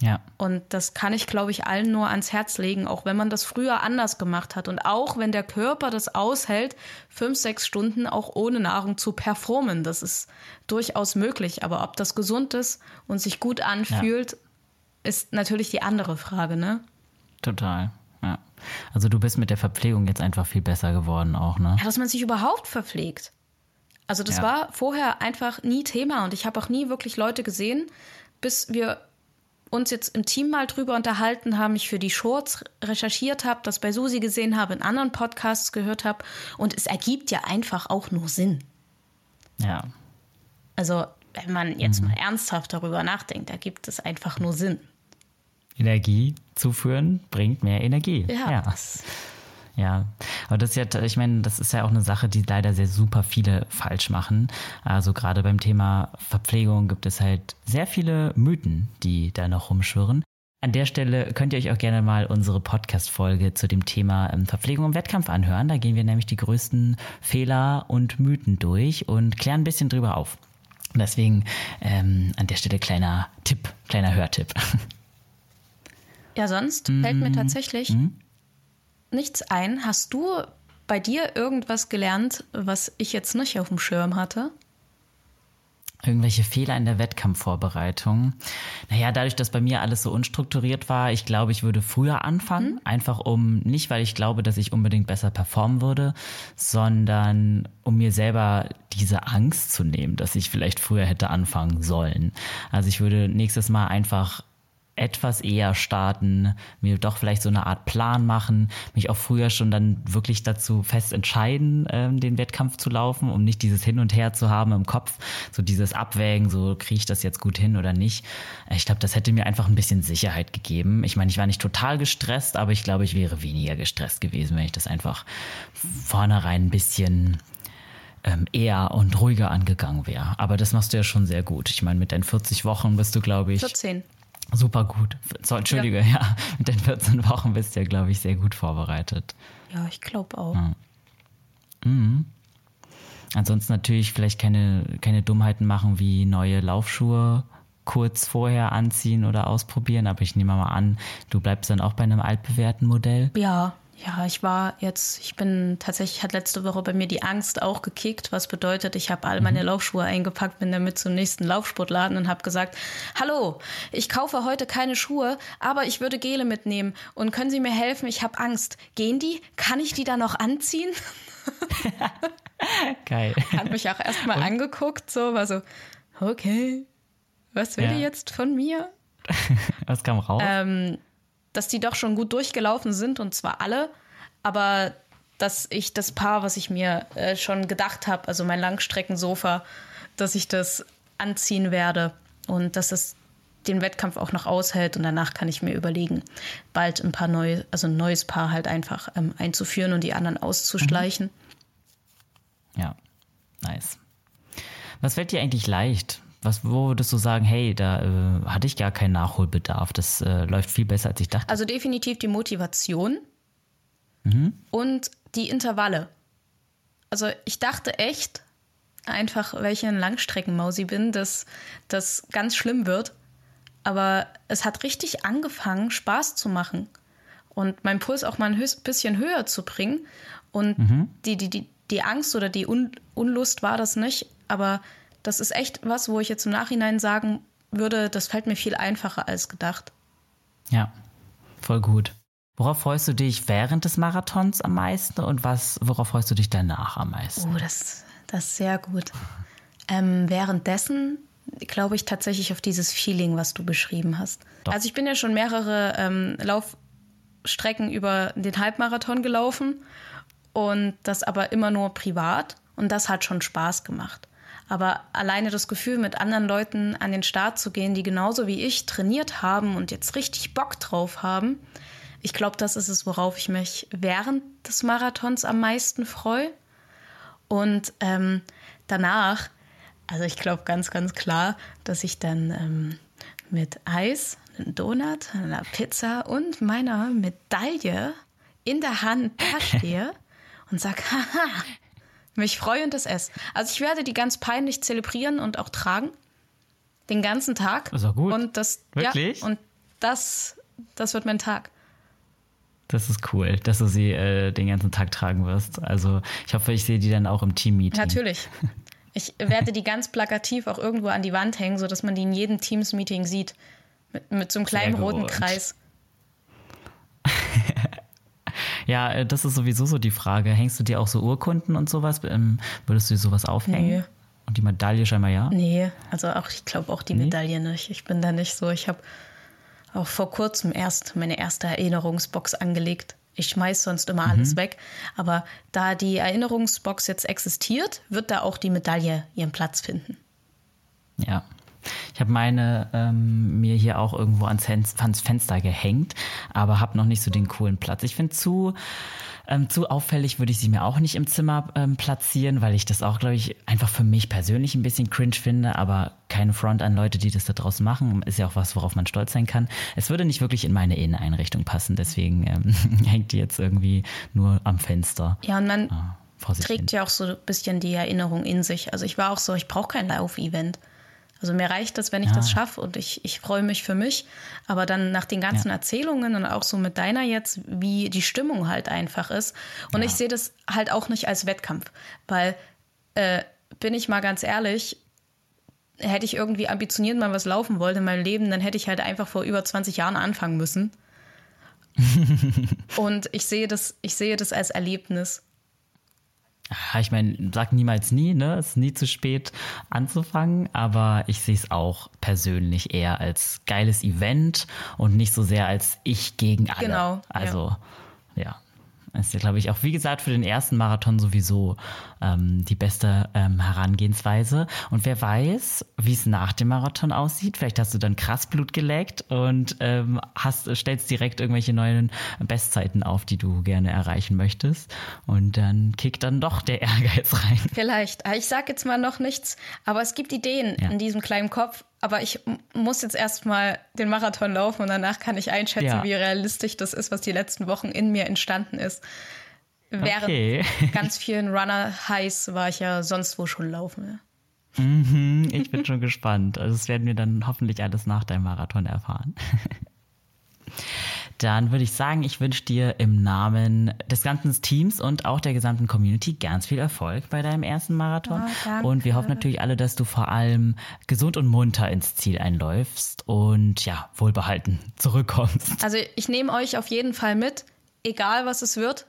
Ja. Und das kann ich, glaube ich, allen nur ans Herz legen, auch wenn man das früher anders gemacht hat und auch wenn der Körper das aushält, fünf, sechs Stunden auch ohne Nahrung zu performen. Das ist durchaus möglich. Aber ob das gesund ist und sich gut anfühlt, ja. ist natürlich die andere Frage, ne? Total. Ja. Also du bist mit der Verpflegung jetzt einfach viel besser geworden auch, ne? Ja, dass man sich überhaupt verpflegt. Also das ja. war vorher einfach nie Thema und ich habe auch nie wirklich Leute gesehen, bis wir uns jetzt im Team mal drüber unterhalten haben, ich für die Shorts recherchiert habe, das bei Susi gesehen habe, in anderen Podcasts gehört habe und es ergibt ja einfach auch nur Sinn. Ja. Also wenn man jetzt mhm. mal ernsthaft darüber nachdenkt, ergibt es einfach nur Sinn. Energie zuführen bringt mehr Energie. Ja. ja. Ja, aber das ist ja, ich meine, das ist ja auch eine Sache, die leider sehr super viele falsch machen. Also gerade beim Thema Verpflegung gibt es halt sehr viele Mythen, die da noch rumschwirren. An der Stelle könnt ihr euch auch gerne mal unsere Podcast-Folge zu dem Thema ähm, Verpflegung im Wettkampf anhören. Da gehen wir nämlich die größten Fehler und Mythen durch und klären ein bisschen drüber auf. Deswegen ähm, an der Stelle kleiner Tipp, kleiner Hörtipp. Ja, sonst mhm. fällt mir tatsächlich mhm. Nichts ein. Hast du bei dir irgendwas gelernt, was ich jetzt nicht auf dem Schirm hatte? Irgendwelche Fehler in der Wettkampfvorbereitung. Naja, dadurch, dass bei mir alles so unstrukturiert war, ich glaube, ich würde früher anfangen. Mhm. Einfach um, nicht weil ich glaube, dass ich unbedingt besser performen würde, sondern um mir selber diese Angst zu nehmen, dass ich vielleicht früher hätte anfangen sollen. Also ich würde nächstes Mal einfach etwas eher starten, mir doch vielleicht so eine Art Plan machen, mich auch früher schon dann wirklich dazu fest entscheiden, ähm, den Wettkampf zu laufen, um nicht dieses Hin und Her zu haben im Kopf, so dieses Abwägen, so kriege ich das jetzt gut hin oder nicht. Ich glaube, das hätte mir einfach ein bisschen Sicherheit gegeben. Ich meine, ich war nicht total gestresst, aber ich glaube, ich wäre weniger gestresst gewesen, wenn ich das einfach vornherein ein bisschen ähm, eher und ruhiger angegangen wäre. Aber das machst du ja schon sehr gut. Ich meine, mit deinen 40 Wochen bist du, glaube ich. 14. Super gut. So, Entschuldige, ja. ja. Mit den 14 Wochen bist du ja, glaube ich, sehr gut vorbereitet. Ja, ich glaube auch. Ja. Mhm. Ansonsten natürlich vielleicht keine, keine Dummheiten machen wie neue Laufschuhe kurz vorher anziehen oder ausprobieren, aber ich nehme mal an, du bleibst dann auch bei einem altbewährten Modell. Ja, ja, ich war jetzt, ich bin tatsächlich, hat letzte Woche bei mir die Angst auch gekickt, was bedeutet, ich habe all meine mhm. Laufschuhe eingepackt, bin damit zum nächsten Laufsportladen und habe gesagt, hallo, ich kaufe heute keine Schuhe, aber ich würde Gele mitnehmen und können Sie mir helfen? Ich habe Angst. Gehen die? Kann ich die da noch anziehen? Geil. Hat mich auch erstmal angeguckt, so, war so, okay, was will ja. die jetzt von mir? was kam raus? Ähm, dass die doch schon gut durchgelaufen sind und zwar alle, aber dass ich das Paar, was ich mir äh, schon gedacht habe, also mein Langstreckensofa, dass ich das anziehen werde und dass es den Wettkampf auch noch aushält und danach kann ich mir überlegen, bald ein paar neue, also ein neues Paar halt einfach ähm, einzuführen und die anderen auszuschleichen. Mhm. Ja, nice. Was fällt dir eigentlich leicht? Was, wo würdest du sagen, hey, da äh, hatte ich gar keinen Nachholbedarf, das äh, läuft viel besser, als ich dachte? Also definitiv die Motivation mhm. und die Intervalle. Also ich dachte echt, einfach, weil ich ein Langstreckenmausi bin, dass das ganz schlimm wird. Aber es hat richtig angefangen, Spaß zu machen und meinen Puls auch mal ein bisschen höher zu bringen. Und mhm. die, die, die, die Angst oder die Un Unlust war das nicht. Aber das ist echt was, wo ich jetzt im Nachhinein sagen würde, das fällt mir viel einfacher als gedacht. Ja, voll gut. Worauf freust du dich während des Marathons am meisten und was, worauf freust du dich danach am meisten? Oh, das, das ist sehr gut. Ähm, währenddessen glaube ich tatsächlich auf dieses Feeling, was du beschrieben hast. Doch. Also ich bin ja schon mehrere ähm, Laufstrecken über den Halbmarathon gelaufen und das aber immer nur privat und das hat schon Spaß gemacht. Aber alleine das Gefühl, mit anderen Leuten an den Start zu gehen, die genauso wie ich trainiert haben und jetzt richtig Bock drauf haben, ich glaube, das ist es, worauf ich mich während des Marathons am meisten freue. Und ähm, danach, also ich glaube ganz, ganz klar, dass ich dann ähm, mit Eis, einem Donut, einer Pizza und meiner Medaille in der Hand da stehe und sage, haha, mich freue und das esse. Also ich werde die ganz peinlich zelebrieren und auch tragen. Den ganzen Tag. Das ist auch gut. Und das, Wirklich? Ja, und das, das wird mein Tag. Das ist cool, dass du sie äh, den ganzen Tag tragen wirst. Also ich hoffe, ich sehe die dann auch im Team-Meeting. Natürlich. Ich werde die ganz plakativ auch irgendwo an die Wand hängen, sodass man die in jedem Teams-Meeting sieht. Mit, mit so einem kleinen roten Kreis. ja, äh, das ist sowieso so die Frage. Hängst du dir auch so Urkunden und sowas? Ähm, würdest du dir sowas aufhängen? Nee. Und die Medaille scheinbar ja? Nee, also auch, ich glaube auch die nee? Medaille nicht. Ich bin da nicht so. Ich habe auch vor kurzem erst meine erste Erinnerungsbox angelegt. Ich schmeiß sonst immer mhm. alles weg. Aber da die Erinnerungsbox jetzt existiert, wird da auch die Medaille ihren Platz finden. Ja. Ich habe meine ähm, mir hier auch irgendwo ans, ans Fenster gehängt, aber habe noch nicht so den coolen Platz. Ich finde zu ähm, zu auffällig würde ich sie mir auch nicht im Zimmer ähm, platzieren, weil ich das auch, glaube ich, einfach für mich persönlich ein bisschen cringe finde, aber keine Front an Leute, die das da draus machen. Ist ja auch was, worauf man stolz sein kann. Es würde nicht wirklich in meine Inneneinrichtung passen, deswegen ähm, hängt die jetzt irgendwie nur am Fenster. Ja, und man ah, trägt ja auch so ein bisschen die Erinnerung in sich. Also ich war auch so, ich brauche kein Lauf-Event. Also mir reicht das, wenn ich ja. das schaffe und ich, ich freue mich für mich. Aber dann nach den ganzen ja. Erzählungen und auch so mit deiner jetzt, wie die Stimmung halt einfach ist. Und ja. ich sehe das halt auch nicht als Wettkampf, weil, äh, bin ich mal ganz ehrlich, hätte ich irgendwie ambitioniert mal was laufen wollte in meinem Leben, dann hätte ich halt einfach vor über 20 Jahren anfangen müssen. und ich sehe das, ich sehe das als Erlebnis. Ich meine, sag niemals nie, ne? Es ist nie zu spät anzufangen, aber ich sehe es auch persönlich eher als geiles Event und nicht so sehr als ich gegen alle. Genau. Also, ja. ja. Ist ja, glaube ich, auch wie gesagt für den ersten Marathon sowieso ähm, die beste ähm, Herangehensweise. Und wer weiß, wie es nach dem Marathon aussieht. Vielleicht hast du dann krass Blut geleckt und ähm, hast, stellst direkt irgendwelche neuen Bestzeiten auf, die du gerne erreichen möchtest. Und dann kickt dann doch der Ehrgeiz rein. Vielleicht. Ich sage jetzt mal noch nichts, aber es gibt Ideen ja. in diesem kleinen Kopf. Aber ich muss jetzt erstmal den Marathon laufen und danach kann ich einschätzen, ja. wie realistisch das ist, was die letzten Wochen in mir entstanden ist. Während okay. ganz vielen Runner-Highs war ich ja sonst wo schon laufen. Ja. Mhm, ich bin schon gespannt. Also das werden wir dann hoffentlich alles nach deinem Marathon erfahren. Dann würde ich sagen, ich wünsche dir im Namen des ganzen Teams und auch der gesamten Community ganz viel Erfolg bei deinem ersten Marathon. Oh, und wir hoffen natürlich alle, dass du vor allem gesund und munter ins Ziel einläufst und ja, wohlbehalten zurückkommst. Also ich nehme euch auf jeden Fall mit, egal was es wird.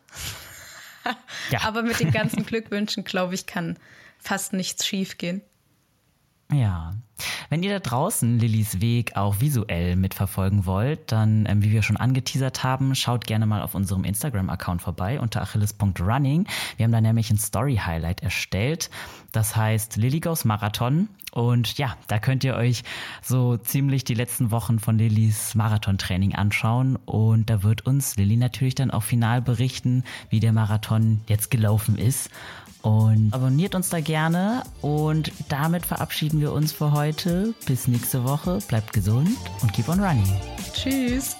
ja. Aber mit den ganzen Glückwünschen, glaube ich, kann fast nichts schief gehen. Ja. Wenn ihr da draußen Lillys Weg auch visuell mitverfolgen wollt, dann, ähm, wie wir schon angeteasert haben, schaut gerne mal auf unserem Instagram-Account vorbei unter achilles.running. Wir haben da nämlich ein Story-Highlight erstellt. Das heißt Lilly Goes Marathon. Und ja, da könnt ihr euch so ziemlich die letzten Wochen von Lillys Marathontraining anschauen. Und da wird uns Lilly natürlich dann auch final berichten, wie der Marathon jetzt gelaufen ist. Und abonniert uns da gerne. Und damit verabschieden wir uns für heute. Bis nächste Woche. Bleibt gesund und keep on running. Tschüss.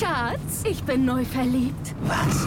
Schatz, ich bin neu verliebt. Was?